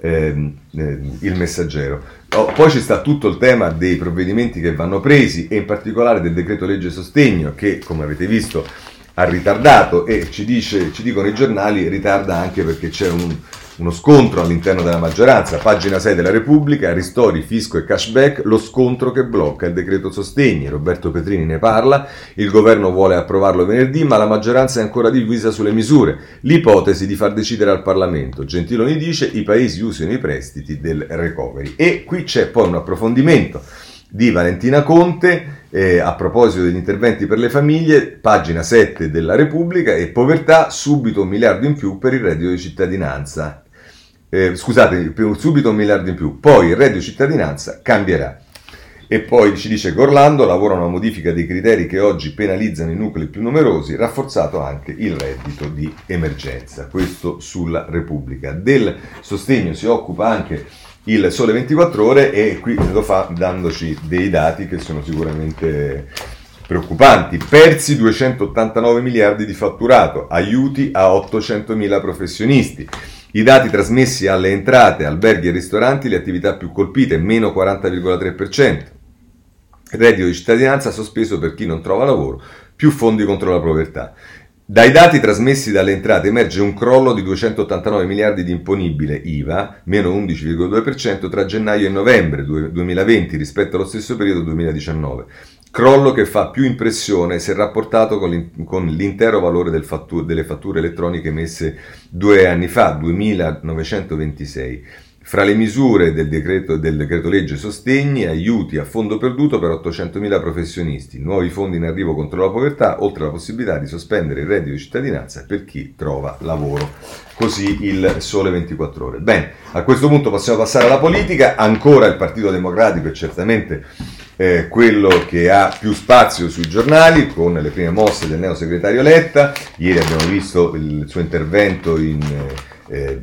ehm, eh, il messaggero. Oh, poi ci sta tutto il tema dei provvedimenti che vanno presi e in particolare del decreto legge sostegno che, come avete visto, ha ritardato e ci, dice, ci dicono i giornali ritarda anche perché c'è un, uno scontro all'interno della maggioranza, pagina 6 della Repubblica, ristori, fisco e cashback, lo scontro che blocca il decreto sostegni. Roberto Petrini ne parla, il governo vuole approvarlo venerdì, ma la maggioranza è ancora divisa sulle misure. L'ipotesi di far decidere al Parlamento. Gentiloni dice i paesi usano i prestiti del recovery. E qui c'è poi un approfondimento di Valentina Conte eh, a proposito degli interventi per le famiglie, pagina 7 della Repubblica e povertà, subito un miliardo in più per il reddito di cittadinanza eh, scusate, subito un miliardo in più, poi il reddito cittadinanza cambierà. E poi ci dice che Orlando lavora una modifica dei criteri che oggi penalizzano i nuclei più numerosi, rafforzato anche il reddito di emergenza. Questo sulla Repubblica. Del sostegno si occupa anche il Sole 24 Ore e qui lo fa dandoci dei dati che sono sicuramente preoccupanti. Persi 289 miliardi di fatturato, aiuti a 800 mila professionisti. I dati trasmessi alle entrate, alberghi e ristoranti, le attività più colpite, meno 40,3%. Reddito di cittadinanza sospeso per chi non trova lavoro, più fondi contro la povertà. Dai dati trasmessi dalle entrate emerge un crollo di 289 miliardi di imponibile IVA, meno 11,2% tra gennaio e novembre 2020 rispetto allo stesso periodo 2019 crollo che fa più impressione se rapportato con l'intero valore fattur- delle fatture elettroniche emesse due anni fa, 2926. Fra le misure del decreto, del decreto, legge sostegni, aiuti a fondo perduto per 800.000 professionisti, nuovi fondi in arrivo contro la povertà, oltre alla possibilità di sospendere il reddito di cittadinanza per chi trova lavoro. Così il sole 24 ore. Bene, a questo punto possiamo passare alla politica, ancora il Partito Democratico è certamente eh, quello che ha più spazio sui giornali con le prime mosse del neosegretario Letta. Ieri abbiamo visto il suo intervento in eh,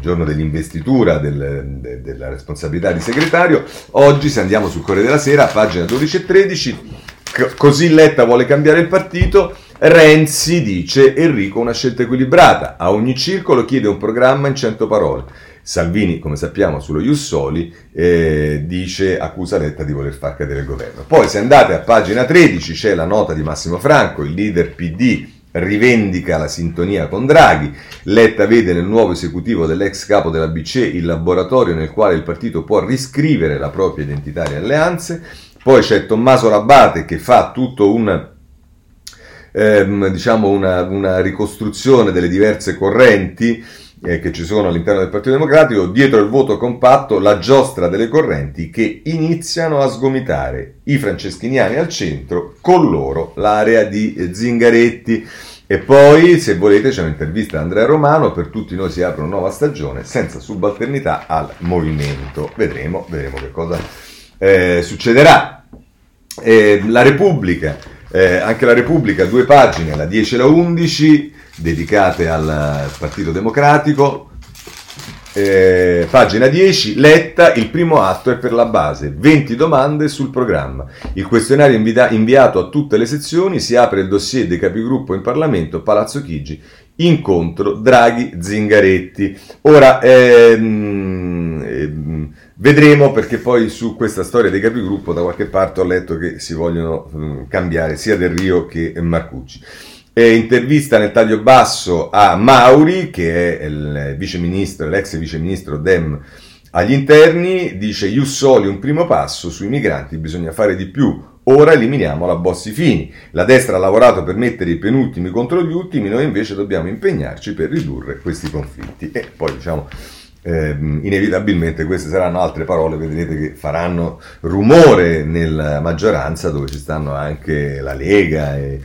giorno dell'investitura del, de, della responsabilità di segretario. Oggi, se andiamo sul Corriere della Sera, pagina 12 e 13, c- così Letta vuole cambiare il partito. Renzi dice Enrico una scelta equilibrata, a ogni circolo chiede un programma in 100 parole. Salvini, come sappiamo, sullo Jussoli, eh, dice, accusa Letta di voler far cadere il governo. Poi se andate a pagina 13 c'è la nota di Massimo Franco, il leader PD rivendica la sintonia con Draghi, Letta vede nel nuovo esecutivo dell'ex capo della BCE il laboratorio nel quale il partito può riscrivere la propria identità e alleanze, poi c'è Tommaso Rabbate che fa tutto un ehm, diciamo una, una ricostruzione delle diverse correnti eh, che ci sono all'interno del Partito Democratico, dietro il voto compatto, la giostra delle correnti che iniziano a sgomitare i franceschiniani al centro, con loro l'area di Zingaretti. E poi, se volete, c'è un'intervista a Andrea Romano, per tutti noi si apre una nuova stagione senza subalternità al movimento. Vedremo, vedremo che cosa eh, succederà. Eh, la Repubblica, eh, anche la Repubblica, due pagine, la 10 e la 11, dedicate al Partito Democratico. Eh, pagina 10, Letta, il primo atto è per la base, 20 domande sul programma. Il questionario invita- inviato a tutte le sezioni, si apre il dossier dei capigruppo in Parlamento, Palazzo Chigi, incontro Draghi-Zingaretti. Ora, ehm, ehm, vedremo perché poi su questa storia dei capigruppo da qualche parte ho letto che si vogliono mh, cambiare sia Del Rio che Marcucci. Eh, intervista nel taglio basso a Mauri, che è il viceministro, l'ex viceministro Dem agli interni, dice Jussoli un primo passo, sui migranti bisogna fare di più, ora eliminiamo la Bossi Fini. La destra ha lavorato per mettere i penultimi contro gli ultimi, noi invece dobbiamo impegnarci per ridurre questi conflitti. E poi diciamo... Eh, inevitabilmente queste saranno altre parole, vedrete che faranno rumore nella maggioranza dove ci stanno anche la Lega e,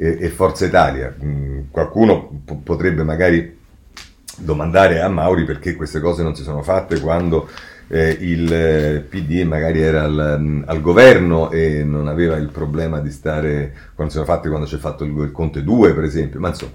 e, e Forza Italia. Mm, qualcuno p- potrebbe magari domandare a Mauri perché queste cose non si sono fatte quando eh, il eh, PD magari era al, mm, al, governo e non aveva il problema di stare quando si sono fatti quando c'è fatto il, il Conte 2 per esempio. Ma insomma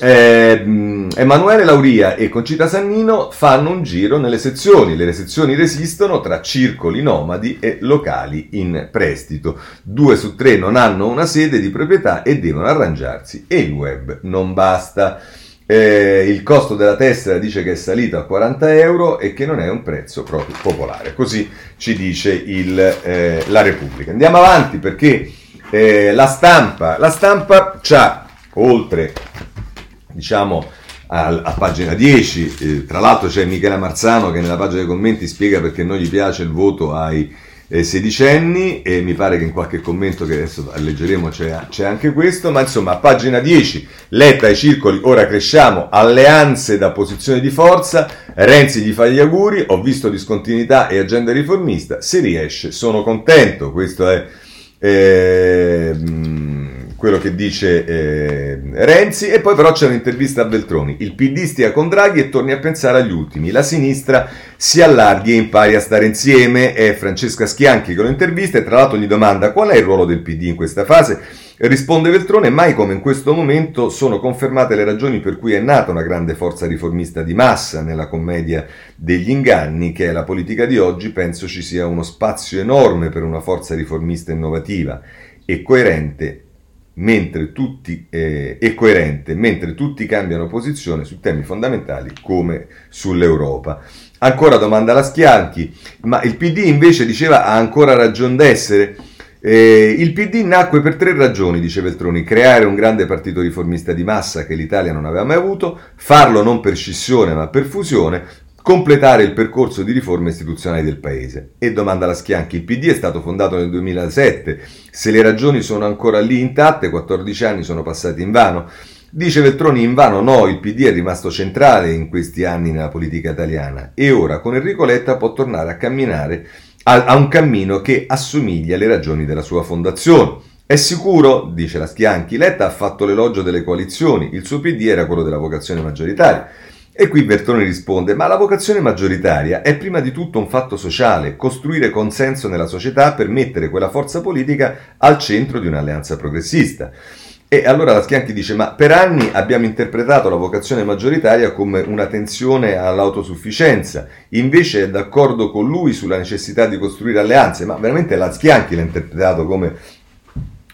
eh, mm, Emanuele Lauria e Concita Sannino fanno un giro nelle sezioni. Le sezioni resistono tra circoli nomadi e locali in prestito. Due su tre non hanno una sede di proprietà e devono arrangiarsi e il web non basta eh, il costo della tessera dice che è salito a 40 euro e che non è un prezzo proprio popolare. Così ci dice il, eh, la Repubblica. Andiamo avanti perché eh, la stampa, la stampa c'ha oltre, diciamo, a, a pagina 10, eh, tra l'altro c'è Michela Marzano che nella pagina dei commenti spiega perché non gli piace il voto ai eh, sedicenni e mi pare che in qualche commento che adesso leggeremo c'è, c'è, anche questo, ma insomma a pagina 10 Letta ai circoli, ora cresciamo, alleanze da posizione di forza, Renzi gli fa gli auguri, ho visto discontinuità e agenda riformista, se riesce sono contento, questo è... Eh, quello che dice eh, Renzi e poi però c'è un'intervista a Veltroni. Il PD stia con Draghi e torni a pensare agli ultimi. La sinistra si allarghi e impari a stare insieme. È Francesca Schianchi che lo intervista e tra l'altro gli domanda qual è il ruolo del PD in questa fase. Risponde Veltrone, mai come in questo momento sono confermate le ragioni per cui è nata una grande forza riformista di massa nella commedia degli inganni, che è la politica di oggi, penso ci sia uno spazio enorme per una forza riformista innovativa e coerente mentre tutti, eh, è coerente, mentre tutti cambiano posizione su temi fondamentali come sull'Europa. Ancora domanda alla Schianchi, ma il PD invece diceva ha ancora ragione d'essere? Eh, il PD nacque per tre ragioni, dice Veltroni, creare un grande partito riformista di massa che l'Italia non aveva mai avuto, farlo non per scissione ma per fusione, completare il percorso di riforme istituzionali del Paese. E domanda la Schianchi, il PD è stato fondato nel 2007, se le ragioni sono ancora lì intatte, 14 anni sono passati in vano. Dice Veltroni in vano no, il PD è rimasto centrale in questi anni nella politica italiana e ora con Enrico Letta può tornare a camminare a, a un cammino che assomiglia alle ragioni della sua fondazione. È sicuro, dice la Schianchi, Letta ha fatto l'elogio delle coalizioni, il suo PD era quello della vocazione maggioritaria. E qui Bertone risponde, ma la vocazione maggioritaria è prima di tutto un fatto sociale, costruire consenso nella società per mettere quella forza politica al centro di un'alleanza progressista. E allora la Schianchi dice, ma per anni abbiamo interpretato la vocazione maggioritaria come una tensione all'autosufficienza, invece è d'accordo con lui sulla necessità di costruire alleanze, ma veramente la Schianchi l'ha interpretato come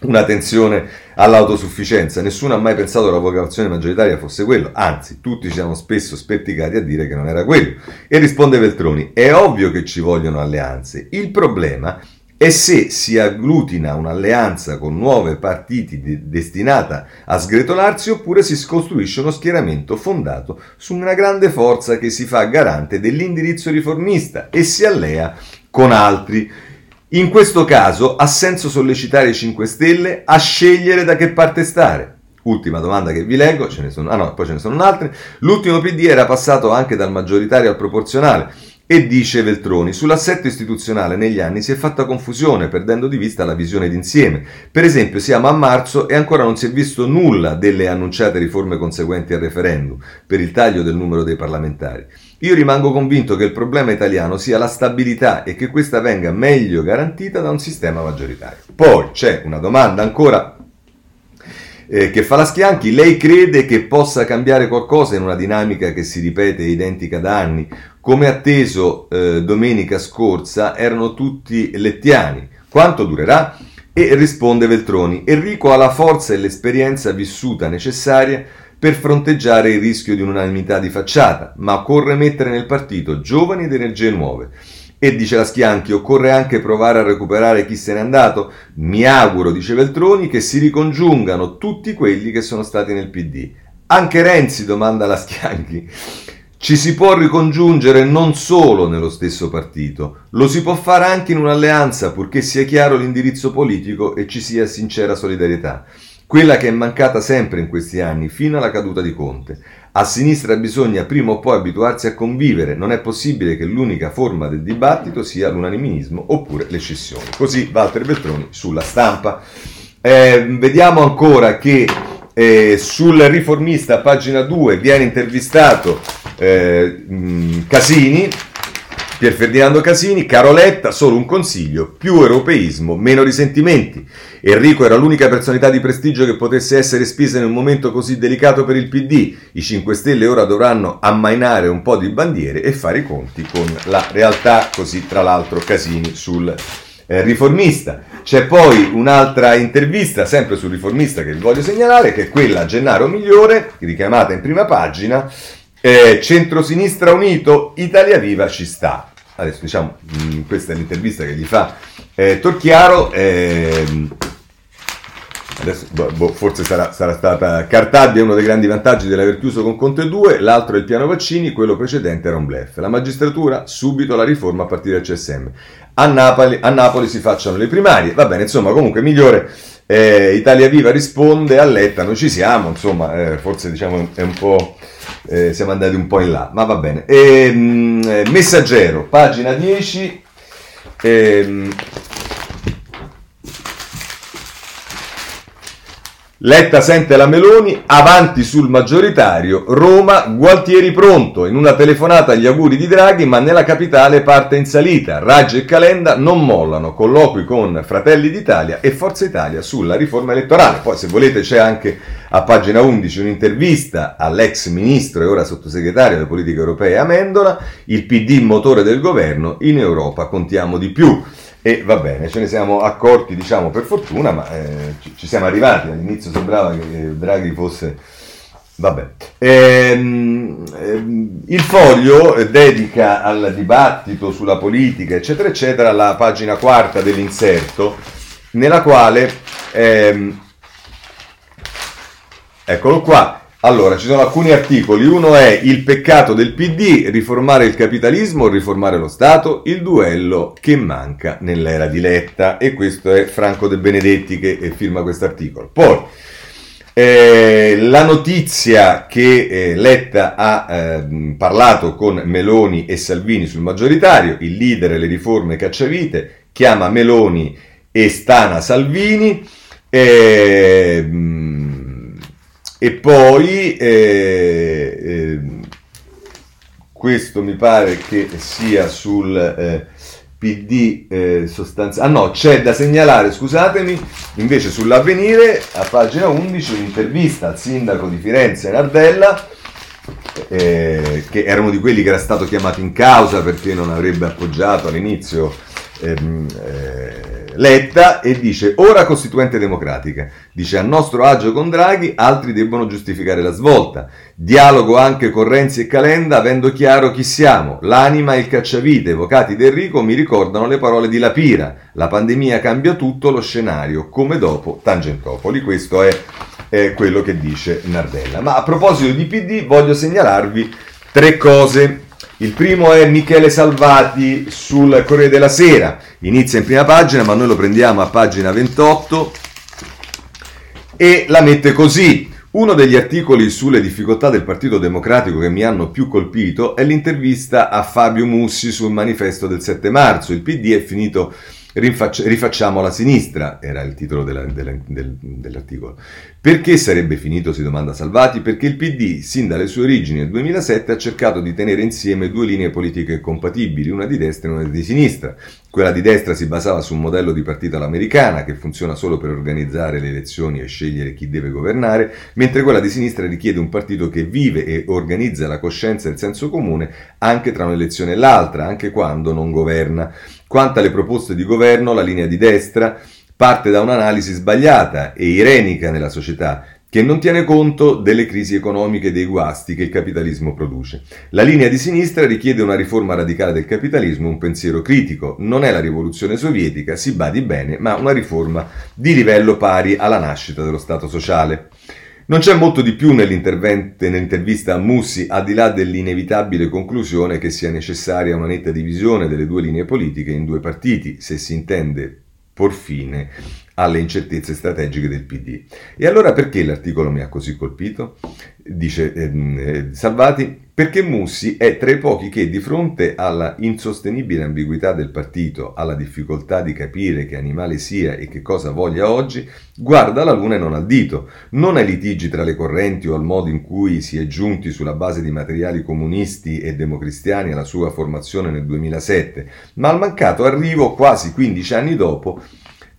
una tensione all'autosufficienza. Nessuno ha mai pensato che la vocazione maggioritaria fosse quello, anzi, tutti ci siamo spesso spetticati a dire che non era quello. E risponde Veltroni: È ovvio che ci vogliono alleanze. Il problema è se si agglutina un'alleanza con nuovi partiti de- destinata a sgretolarsi oppure si costruisce uno schieramento fondato su una grande forza che si fa garante dell'indirizzo riformista e si allea con altri. In questo caso ha senso sollecitare i 5 Stelle a scegliere da che parte stare. Ultima domanda che vi leggo, ce ne sono, ah no, poi ce ne sono altre. L'ultimo PD era passato anche dal maggioritario al proporzionale. E dice Veltroni, sull'assetto istituzionale negli anni si è fatta confusione, perdendo di vista la visione d'insieme. Per esempio, siamo a marzo e ancora non si è visto nulla delle annunciate riforme conseguenti al referendum per il taglio del numero dei parlamentari. Io rimango convinto che il problema italiano sia la stabilità e che questa venga meglio garantita da un sistema maggioritario. Poi c'è una domanda ancora eh, che fa la Schianchi. Lei crede che possa cambiare qualcosa in una dinamica che si ripete identica da anni? Come atteso eh, domenica scorsa erano tutti lettiani. Quanto durerà? E risponde Veltroni. Enrico ha la forza e l'esperienza vissuta necessaria per fronteggiare il rischio di un'unanimità di facciata, ma occorre mettere nel partito giovani ed energie nuove. E dice la Schianchi, occorre anche provare a recuperare chi se n'è andato? Mi auguro, dice Veltroni, che si ricongiungano tutti quelli che sono stati nel PD. Anche Renzi, domanda la Schianchi. Ci si può ricongiungere non solo nello stesso partito, lo si può fare anche in un'alleanza purché sia chiaro l'indirizzo politico e ci sia sincera solidarietà quella che è mancata sempre in questi anni, fino alla caduta di Conte. A sinistra bisogna prima o poi abituarsi a convivere, non è possibile che l'unica forma del dibattito sia l'unanimismo oppure le scissioni. Così Walter Beltroni sulla stampa. Eh, vediamo ancora che eh, sul riformista, pagina 2, viene intervistato eh, Casini, Pier Ferdinando Casini, Caroletta, solo un consiglio, più europeismo, meno risentimenti. Enrico era l'unica personalità di prestigio che potesse essere spisa in un momento così delicato per il PD. I 5 Stelle ora dovranno ammainare un po' di bandiere e fare i conti con la realtà, così tra l'altro Casini sul eh, riformista. C'è poi un'altra intervista, sempre sul riformista, che vi voglio segnalare, che è quella a Gennaro Migliore, richiamata in prima pagina, eh, Centrosinistra Unito, Italia Viva ci sta. Adesso diciamo, mh, questa è l'intervista che gli fa eh, Torchiaro. Eh, Adesso, boh, boh, forse sarà, sarà, stata Cartabia uno dei grandi vantaggi dell'aver chiuso con Conte 2, l'altro è il piano vaccini, quello precedente era un blef. La magistratura, subito la riforma a partire dal CSM. A Napoli, a Napoli si facciano le primarie, va bene, insomma, comunque migliore. Eh, Italia Viva risponde a Letta, noi ci siamo, insomma, eh, forse diciamo è un po'... Eh, siamo andati un po' in là, ma va bene. E, mh, eh, messaggero, pagina 10. Ehm, Letta sente la Meloni, avanti sul maggioritario, Roma, Gualtieri pronto, in una telefonata agli auguri di Draghi, ma nella capitale parte in salita. Raggi e Calenda non mollano, colloqui con Fratelli d'Italia e Forza Italia sulla riforma elettorale. Poi se volete c'è anche a pagina 11 un'intervista all'ex ministro e ora sottosegretario delle politiche europee Amendola, il PD motore del governo, in Europa contiamo di più. E va bene, ce ne siamo accorti, diciamo, per fortuna, ma eh, ci, siamo arrivati. All'inizio sembrava che Draghi fosse... Vabbè. Ehm, ehm, il foglio dedica al dibattito sulla politica, eccetera, eccetera, la pagina quarta dell'inserto, nella quale... Ehm, eccolo qua allora, ci sono alcuni articoli. Uno è il peccato del PD, riformare il capitalismo riformare lo Stato, il duello che manca nell'era di Letta. E questo è Franco De Benedetti che eh, firma questo articolo. Poi, eh, la notizia che eh, Letta ha eh, parlato con Meloni e Salvini sul maggioritario, il leader e le riforme cacciavite, chiama Meloni e stana Salvini. Eh, e poi eh, eh, questo mi pare che sia sul eh, PD eh, sostanziale. Ah no, c'è da segnalare, scusatemi, invece sull'avvenire a pagina 11 un'intervista al sindaco di Firenze Nardella. Eh, che era uno di quelli che era stato chiamato in causa perché non avrebbe appoggiato all'inizio ehm, eh, Letta e dice ora Costituente Democratica, dice a nostro agio con Draghi altri debbono giustificare la svolta, dialogo anche con Renzi e Calenda avendo chiaro chi siamo, l'anima e il cacciavite evocati da Enrico mi ricordano le parole di Lapira, la pandemia cambia tutto lo scenario come dopo Tangentopoli, questo è, è quello che dice Nardella. Ma a proposito di PD voglio segnalarvi tre cose il primo è Michele Salvati sul Corriere della Sera, inizia in prima pagina ma noi lo prendiamo a pagina 28 e la mette così. Uno degli articoli sulle difficoltà del Partito Democratico che mi hanno più colpito è l'intervista a Fabio Mussi sul manifesto del 7 marzo. Il PD è finito rifacciamo la sinistra, era il titolo della, della, del, dell'articolo. Perché sarebbe finito, si domanda Salvati? Perché il PD, sin dalle sue origini nel 2007, ha cercato di tenere insieme due linee politiche compatibili, una di destra e una di sinistra. Quella di destra si basava su un modello di partita all'americana che funziona solo per organizzare le elezioni e scegliere chi deve governare, mentre quella di sinistra richiede un partito che vive e organizza la coscienza e il senso comune anche tra un'elezione e l'altra, anche quando non governa. Quanto alle proposte di governo, la linea di destra parte da un'analisi sbagliata e irenica nella società, che non tiene conto delle crisi economiche e dei guasti che il capitalismo produce. La linea di sinistra richiede una riforma radicale del capitalismo, un pensiero critico. Non è la rivoluzione sovietica, si badi bene, ma una riforma di livello pari alla nascita dello Stato sociale. Non c'è molto di più nell'intervista a Mussi, al di là dell'inevitabile conclusione che sia necessaria una netta divisione delle due linee politiche in due partiti, se si intende por fine alle incertezze strategiche del PD. E allora perché l'articolo mi ha così colpito? Dice ehm, eh, Salvati, perché Mussi è tra i pochi che di fronte alla insostenibile ambiguità del partito, alla difficoltà di capire che animale sia e che cosa voglia oggi, guarda la luna e non al dito, non ai litigi tra le correnti o al modo in cui si è giunti sulla base di materiali comunisti e democristiani alla sua formazione nel 2007, ma al mancato arrivo quasi 15 anni dopo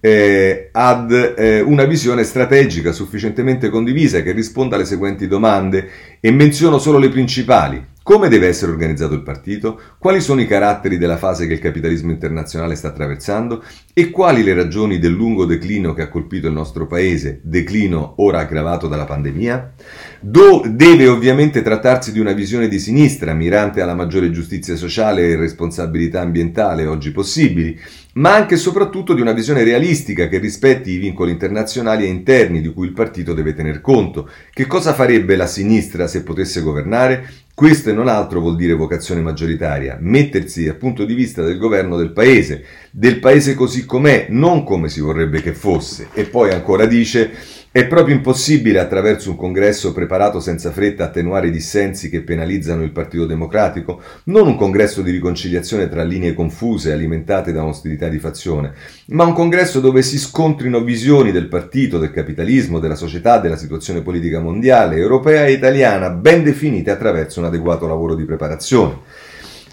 eh, ad eh, una visione strategica sufficientemente condivisa che risponda alle seguenti domande e menziono solo le principali. Come deve essere organizzato il partito? Quali sono i caratteri della fase che il capitalismo internazionale sta attraversando? E quali le ragioni del lungo declino che ha colpito il nostro paese, declino ora aggravato dalla pandemia? Do- deve ovviamente trattarsi di una visione di sinistra, mirante alla maggiore giustizia sociale e responsabilità ambientale oggi possibili, ma anche e soprattutto di una visione realistica che rispetti i vincoli internazionali e interni di cui il partito deve tener conto. Che cosa farebbe la sinistra se potesse governare? Questo e non altro vuol dire vocazione maggioritaria, mettersi dal punto di vista del governo del paese, del paese così com'è, non come si vorrebbe che fosse. E poi ancora dice è proprio impossibile attraverso un congresso preparato senza fretta attenuare i dissensi che penalizzano il Partito Democratico? Non un congresso di riconciliazione tra linee confuse alimentate da un'ostilità di fazione, ma un congresso dove si scontrino visioni del partito, del capitalismo, della società, della situazione politica mondiale, europea e italiana, ben definite attraverso un adeguato lavoro di preparazione.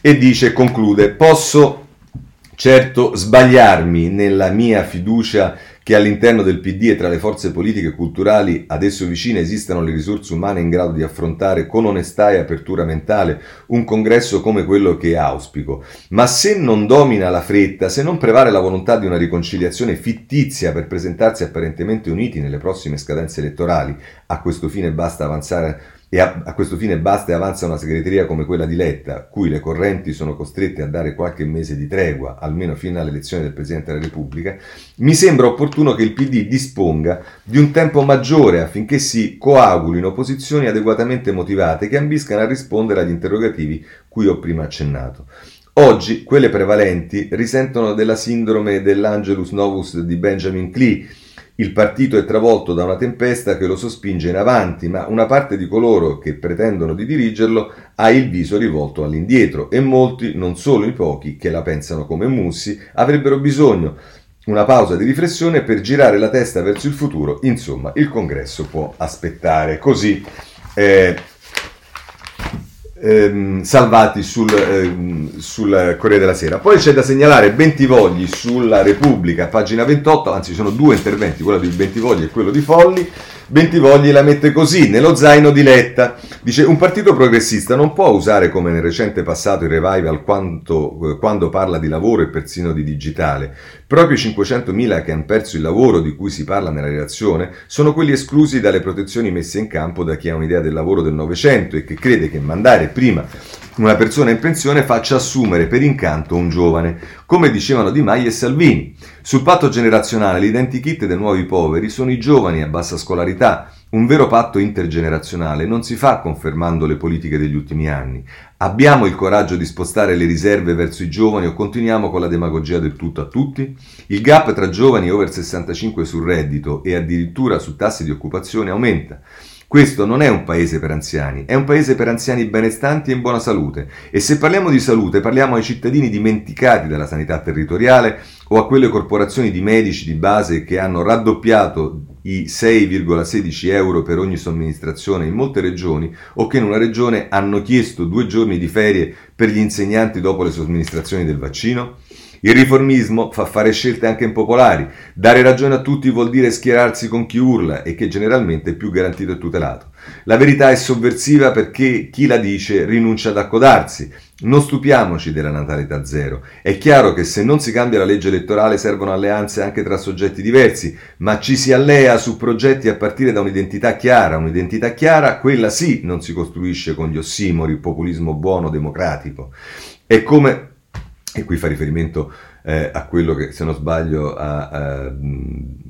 E dice, conclude, posso certo sbagliarmi nella mia fiducia che all'interno del PD e tra le forze politiche e culturali ad esso vicine esistano le risorse umane in grado di affrontare con onestà e apertura mentale un congresso come quello che auspico. Ma se non domina la fretta, se non prevale la volontà di una riconciliazione fittizia per presentarsi apparentemente uniti nelle prossime scadenze elettorali, a questo fine basta avanzare e a, a, questo fine basta e avanza una segreteria come quella di Letta, cui le correnti sono costrette a dare qualche mese di tregua, almeno fino all'elezione del Presidente della Repubblica, mi sembra opportuno che il PD disponga di un tempo maggiore affinché si coagulino posizioni adeguatamente motivate che ambiscano a rispondere agli interrogativi cui ho prima accennato. Oggi quelle prevalenti risentono della sindrome dell'Angelus Novus di Benjamin Clee, il partito è travolto da una tempesta che lo sospinge in avanti, ma una parte di coloro che pretendono di dirigerlo ha il viso rivolto all'indietro e molti, non solo i pochi che la pensano come Mussi, avrebbero bisogno una pausa di riflessione per girare la testa verso il futuro. Insomma, il congresso può aspettare. Così eh, ehm, salvati sul, ehm, sul, Corriere della Sera. Poi c'è da segnalare Bentivogli sulla Repubblica, pagina 28, anzi sono due interventi, quello di Bentivogli e quello di Folli. Bentivogli la mette così, nello zaino di Letta. Dice, un partito progressista non può usare come nel recente passato il revival quanto, quando parla di lavoro e persino di digitale. Proprio i 500.000 che hanno perso il lavoro di cui si parla nella relazione sono quelli esclusi dalle protezioni messe in campo da chi ha un'idea del lavoro del Novecento e che crede che mandare prima una persona in pensione faccia assumere per incanto un giovane, come dicevano Di Maio e Salvini. Sul patto generazionale l'identikit dei nuovi poveri sono i giovani a bassa scolarità. Un vero patto intergenerazionale non si fa confermando le politiche degli ultimi anni. Abbiamo il coraggio di spostare le riserve verso i giovani o continuiamo con la demagogia del tutto a tutti? Il gap tra giovani over 65 sul reddito e addirittura su tassi di occupazione aumenta. Questo non è un paese per anziani, è un paese per anziani benestanti e in buona salute. E se parliamo di salute, parliamo ai cittadini dimenticati dalla sanità territoriale o a quelle corporazioni di medici di base che hanno raddoppiato i 6,16 euro per ogni somministrazione in molte regioni o che in una regione hanno chiesto due giorni di ferie per gli insegnanti dopo le somministrazioni del vaccino? Il riformismo fa fare scelte anche impopolari. Dare ragione a tutti vuol dire schierarsi con chi urla e che generalmente è più garantito e tutelato. La verità è sovversiva perché chi la dice rinuncia ad accodarsi. Non stupiamoci della natalità zero. È chiaro che se non si cambia la legge elettorale servono alleanze anche tra soggetti diversi, ma ci si allea su progetti a partire da un'identità chiara. Un'identità chiara, quella sì, non si costruisce con gli ossimori, populismo buono democratico. È come e qui fa riferimento eh, a quello che, se non sbaglio, a, a,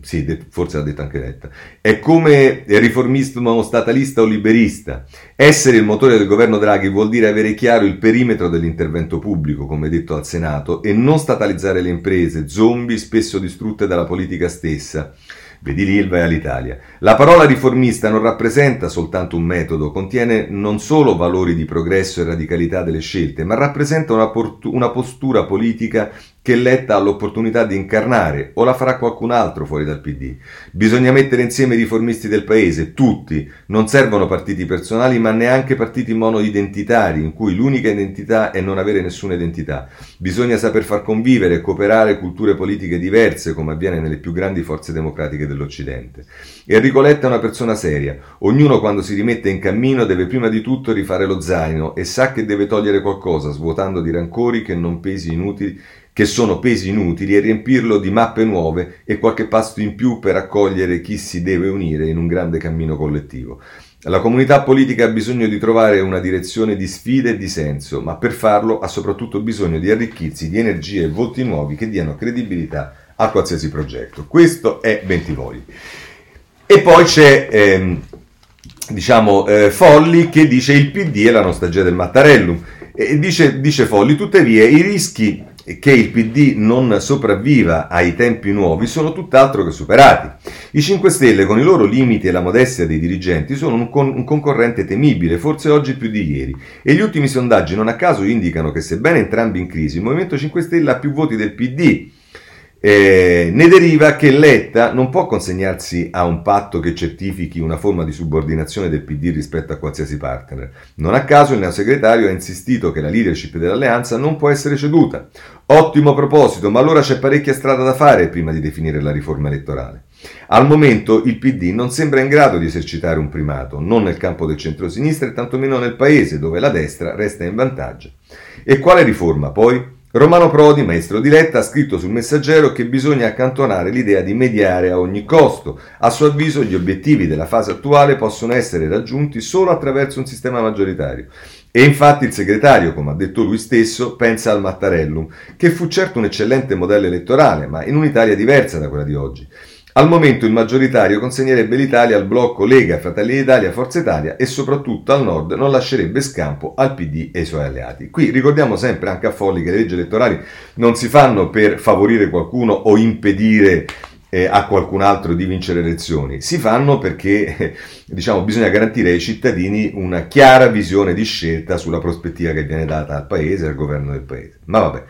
sì, de, forse l'ha detto anche Letta. È come riformismo statalista o liberista. Essere il motore del governo Draghi vuol dire avere chiaro il perimetro dell'intervento pubblico, come detto al Senato, e non statalizzare le imprese, zombie spesso distrutte dalla politica stessa. Vedi l'Ilva e all'Italia. La parola riformista non rappresenta soltanto un metodo, contiene non solo valori di progresso e radicalità delle scelte, ma rappresenta una, una postura politica che Letta ha l'opportunità di incarnare o la farà qualcun altro fuori dal PD. Bisogna mettere insieme i riformisti del paese, tutti. Non servono partiti personali ma neanche partiti monoidentitari in cui l'unica identità è non avere nessuna identità. Bisogna saper far convivere e cooperare culture politiche diverse come avviene nelle più grandi forze democratiche dell'Occidente. Enrico Letta è una persona seria. Ognuno quando si rimette in cammino deve prima di tutto rifare lo zaino e sa che deve togliere qualcosa, svuotando di rancori che non pesi inutili che sono pesi inutili, e riempirlo di mappe nuove e qualche pasto in più per accogliere chi si deve unire in un grande cammino collettivo. La comunità politica ha bisogno di trovare una direzione di sfida e di senso, ma per farlo ha soprattutto bisogno di arricchirsi di energie e volti nuovi che diano credibilità a qualsiasi progetto. Questo è Bentivogli. E poi c'è, ehm, diciamo, eh, Folli che dice il PD è la nostalgia del Mattarellum. E dice, dice Folli, tuttavia i rischi che il PD non sopravviva ai tempi nuovi sono tutt'altro che superati. I 5 Stelle, con i loro limiti e la modestia dei dirigenti, sono un, con- un, concorrente temibile, forse oggi più di ieri. E gli ultimi sondaggi non a caso indicano che, sebbene entrambi in crisi, il Movimento 5 Stelle ha più voti del PD eh, ne deriva che Letta non può consegnarsi a un patto che certifichi una forma di subordinazione del PD rispetto a qualsiasi partner. Non a caso il neosegretario ha insistito che la leadership dell'alleanza non può essere ceduta. Ottimo proposito, ma allora c'è parecchia strada da fare prima di definire la riforma elettorale. Al momento il PD non sembra in grado di esercitare un primato, non nel campo del centro-sinistra e tantomeno nel paese, dove la destra resta in vantaggio. E quale riforma poi? Romano Prodi, maestro di Letta, ha scritto sul messaggero che bisogna accantonare l'idea di mediare a ogni costo. A suo avviso gli obiettivi della fase attuale possono essere raggiunti solo attraverso un sistema maggioritario. E infatti il segretario, come ha detto lui stesso, pensa al Mattarellum, che fu certo un eccellente modello elettorale, ma in un'Italia diversa da quella di oggi. Al momento il maggioritario consegnerebbe l'Italia al blocco Lega, Fratelli d'Italia, Forza Italia e soprattutto al nord non lascerebbe scampo al PD e ai suoi alleati. Qui ricordiamo sempre anche a Folli che le leggi elettorali non si fanno per favorire qualcuno o impedire eh, a qualcun altro di vincere le elezioni, si fanno perché eh, diciamo, bisogna garantire ai cittadini una chiara visione di scelta sulla prospettiva che viene data al paese al governo del paese. Ma vabbè.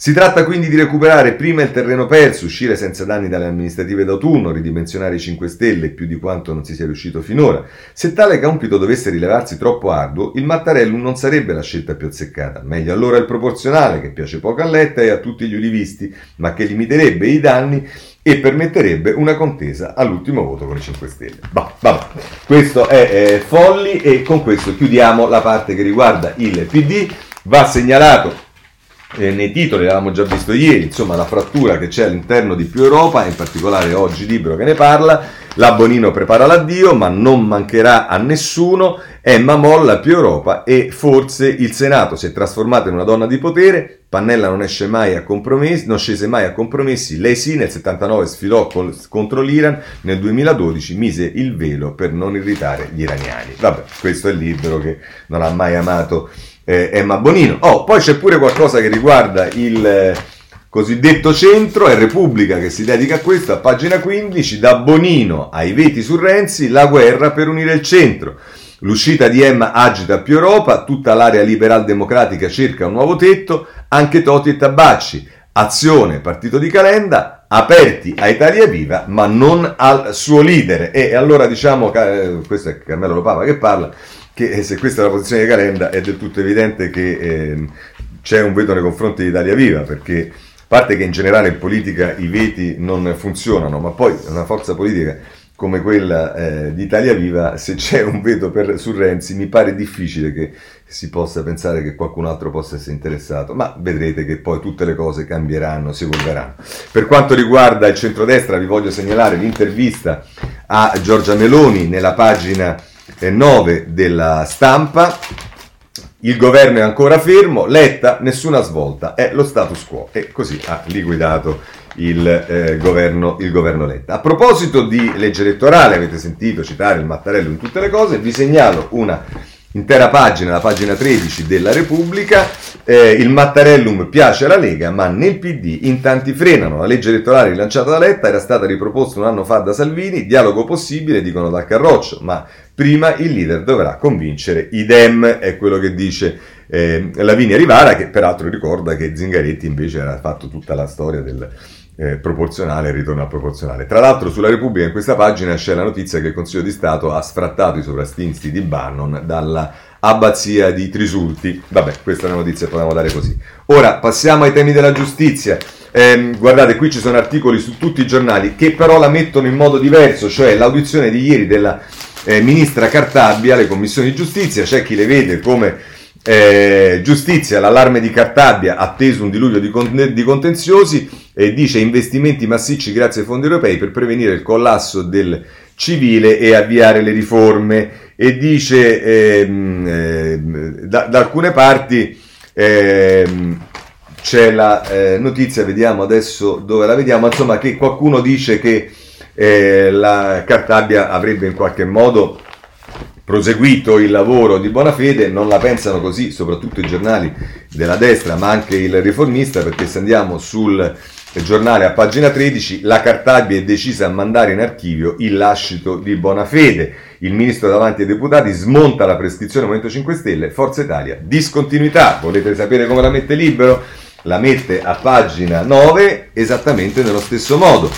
Si tratta quindi di recuperare prima il terreno perso, uscire senza danni dalle amministrative d'autunno, ridimensionare i 5 Stelle più di quanto non si sia riuscito finora. Se tale compito dovesse rilevarsi troppo arduo, il Mattarellum non sarebbe la scelta più azzeccata. Meglio allora il proporzionale, che piace poco a Letta e a tutti gli ulivisti, ma che limiterebbe i danni e permetterebbe una contesa all'ultimo voto con i 5 Stelle. Bah, vabbè. Questo è eh, Folli e con questo chiudiamo la parte che riguarda il PD. Va segnalato eh, nei titoli l'avevamo già visto ieri, insomma la frattura che c'è all'interno di più Europa, in particolare oggi libro che ne parla, la Bonino prepara l'addio, ma non mancherà a nessuno, Emma molla più Europa e forse il Senato si è trasformato in una donna di potere, Pannella non esce mai a compromessi, non scese mai a compromessi, lei sì nel 79 sfilò col, contro l'Iran, nel 2012 mise il velo per non irritare gli iraniani. Vabbè, questo è il libro che non ha mai amato eh, Emma Bonino. Oh, poi c'è pure qualcosa che riguarda il eh, cosiddetto centro, è Repubblica che si dedica a questo, a pagina 15, da Bonino ai veti su Renzi, la guerra per unire il centro. L'uscita di Emma agita più Europa, tutta l'area liberal democratica cerca un nuovo tetto, anche Toti e Tabacci. Azione, partito di Calenda, aperti a Italia Viva, ma non al suo leader. E allora diciamo, eh, questo è Carmelo Lopava che parla, che eh, se questa è la posizione di Calenda è del tutto evidente che eh, c'è un veto nei confronti di Italia Viva, perché a parte che in generale in politica i veti non funzionano, ma poi una forza politica come quella eh, di Italia Viva, se c'è un veto per, su Renzi, mi pare difficile che si possa pensare che qualcun altro possa essere interessato, ma vedrete che poi tutte le cose cambieranno, si evolveranno. Per quanto riguarda il centrodestra, vi voglio segnalare l'intervista a Giorgia Meloni nella pagina 9 della stampa. Il governo è ancora fermo, Letta nessuna svolta, è lo status quo e così ha liquidato il, eh, governo, il governo Letta. A proposito di legge elettorale, avete sentito citare il Mattarello in tutte le cose, vi segnalo una intera pagina, la pagina 13 della Repubblica, eh, il Mattarellum piace alla Lega, ma nel PD in tanti frenano. La legge elettorale rilanciata da Letta era stata riproposta un anno fa da Salvini, dialogo possibile, dicono dal Carroccio, ma prima il leader dovrà convincere i Dem, è quello che dice eh, Lavinia Rivara, che peraltro ricorda che Zingaretti invece era fatto tutta la storia del eh, proporzionale e ritorno al proporzionale. Tra l'altro sulla Repubblica in questa pagina c'è la notizia che il Consiglio di Stato ha sfrattato i sovrastinsti di Bannon dalla abbazia di Trisulti. Vabbè, questa è una notizia che potevamo dare così. Ora passiamo ai temi della giustizia. Eh, guardate, qui ci sono articoli su tutti i giornali che però la mettono in modo diverso, cioè l'audizione di ieri della eh, ministra Cartabia alle commissioni di giustizia, c'è chi le vede come eh, giustizia, l'allarme di Cartabia, atteso un diluvio di, con- di contenziosi, eh, dice investimenti massicci grazie ai fondi europei per prevenire il collasso del civile e avviare le riforme. E dice ehm, eh, da, da, alcune parti ehm, c'è la eh, notizia, vediamo adesso dove la vediamo, insomma che qualcuno dice che eh, la Cartabia avrebbe in qualche modo proseguito il lavoro di buona fede, non la pensano così soprattutto i giornali della destra, ma anche il riformista, perché se andiamo sul giornale a pagina 13, la Cartabia è decisa a mandare in archivio il lascito di buona fede. Il ministro davanti ai deputati smonta la prescrizione Movimento 5 Stelle, Forza Italia, discontinuità. Volete sapere come la mette libero? La mette a pagina 9 esattamente nello stesso modo.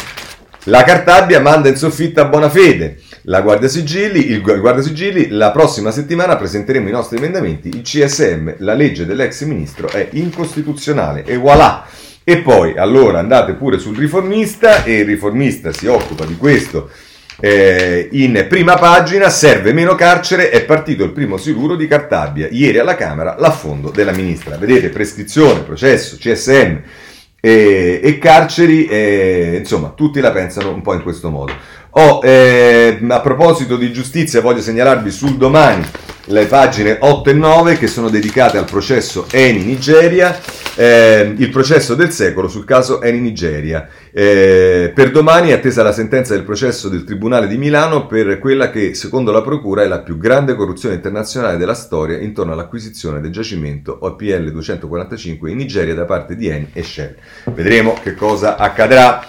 La Cartabia manda in soffitta a buona fede la Guardia Sigilli, il Guardia Sigilli, la prossima settimana presenteremo i nostri emendamenti, il CSM, la legge dell'ex ministro è incostituzionale e voilà! E poi allora andate pure sul riformista e il riformista si occupa di questo eh, in prima pagina, serve meno carcere, è partito il primo sicuro di Cartabia, ieri alla Camera l'affondo della ministra. Vedete, prescrizione, processo, CSM e, e carceri, eh, insomma, tutti la pensano un po' in questo modo. Oh, eh, a proposito di giustizia, voglio segnalarvi sul domani le pagine 8 e 9 che sono dedicate al processo Eni Nigeria, eh, il processo del secolo sul caso Eni Nigeria. Eh, per domani è attesa la sentenza del processo del Tribunale di Milano per quella che, secondo la Procura, è la più grande corruzione internazionale della storia intorno all'acquisizione del giacimento OPL 245 in Nigeria da parte di Eni e Shell. Vedremo che cosa accadrà.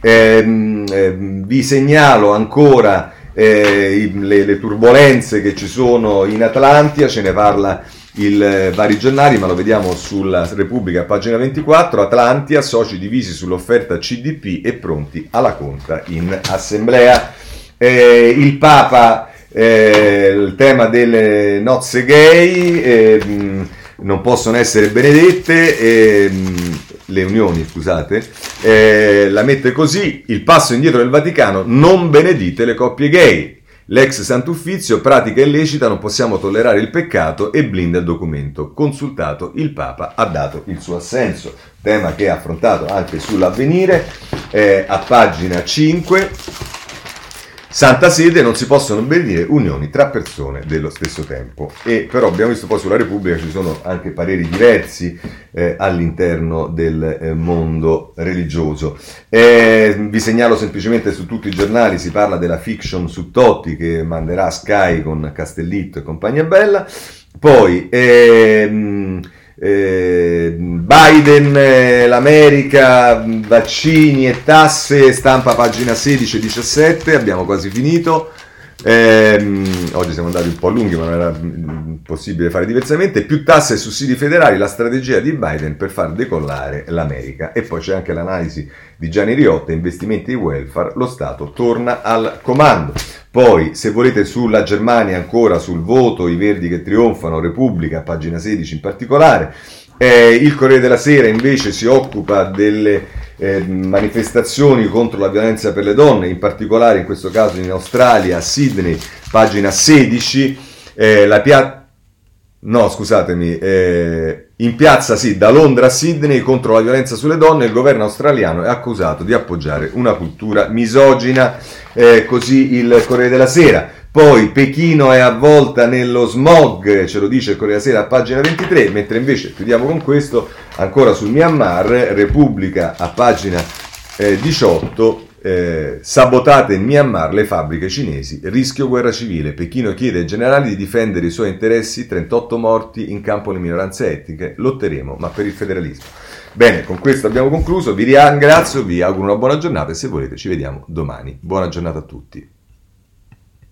Eh, eh, vi segnalo ancora eh, le, le, turbulenze che ci sono in Atlantia, ce ne parla il eh, vari giornali, ma lo vediamo sulla Repubblica, pagina 24, Atlantia, soci divisi sull'offerta CDP e pronti alla conta in assemblea. Eh, il Papa, eh, il tema delle nozze gay, non possono essere benedette le unioni, scusate, eh, la mette così, il passo indietro del Vaticano, non benedite le coppie gay. L'ex Sant'Uffizio, pratica illecita, non possiamo tollerare il peccato e blinda il documento. Consultato, il Papa ha dato il suo assenso. Tema che ha affrontato anche sull'avvenire, eh, a pagina 5 Santa Sede non si possono benedire unioni tra persone dello stesso tempo. E però abbiamo visto poi sulla Repubblica ci sono anche pareri diversi eh, all'interno del eh, mondo religioso. Eh, vi segnalo semplicemente su tutti i giornali si parla della fiction su Totti che manderà Sky con Castellitto e compagnia bella. Poi ehm, eh, Biden, eh, l'America, vaccini e tasse, stampa pagina 16 e 17, abbiamo quasi finito. Eh, oggi siamo andati un po' lunghi, ma non era mm, possibile fare diversamente. Più tasse e sussidi federali, la strategia di Biden per far decollare l'America. E poi c'è anche l'analisi di Gianni Riotta, investimenti di welfare, lo Stato torna al comando. Poi, se volete, sulla Germania ancora sul voto, i verdi che trionfano, Repubblica, pagina 16 in particolare. Eh, il Corriere della Sera invece si occupa delle eh, manifestazioni contro la violenza per le donne, in particolare in questo caso in Australia, a Sydney, pagina 16. Eh, la piazza No, scusatemi, eh, in piazza sì, da Londra a Sydney contro la violenza sulle donne, il governo australiano è accusato di appoggiare una cultura misogina, eh, così il Corriere della Sera. Poi Pechino è avvolta nello smog, ce lo dice il Corriere della Sera a pagina 23, mentre invece, chiudiamo con questo, ancora sul Myanmar, Repubblica a pagina eh, 18, Eh, sabotate in Myanmar le fabbriche cinesi, rischio guerra civile. Pechino chiede ai generali di difendere i suoi interessi, 38 morti in campo le minoranze etniche. Lotteremo, ma per il federalismo. Bene, con questo abbiamo concluso. Vi ringrazio, vi auguro una buona giornata e se volete ci vediamo domani. Buona giornata a tutti.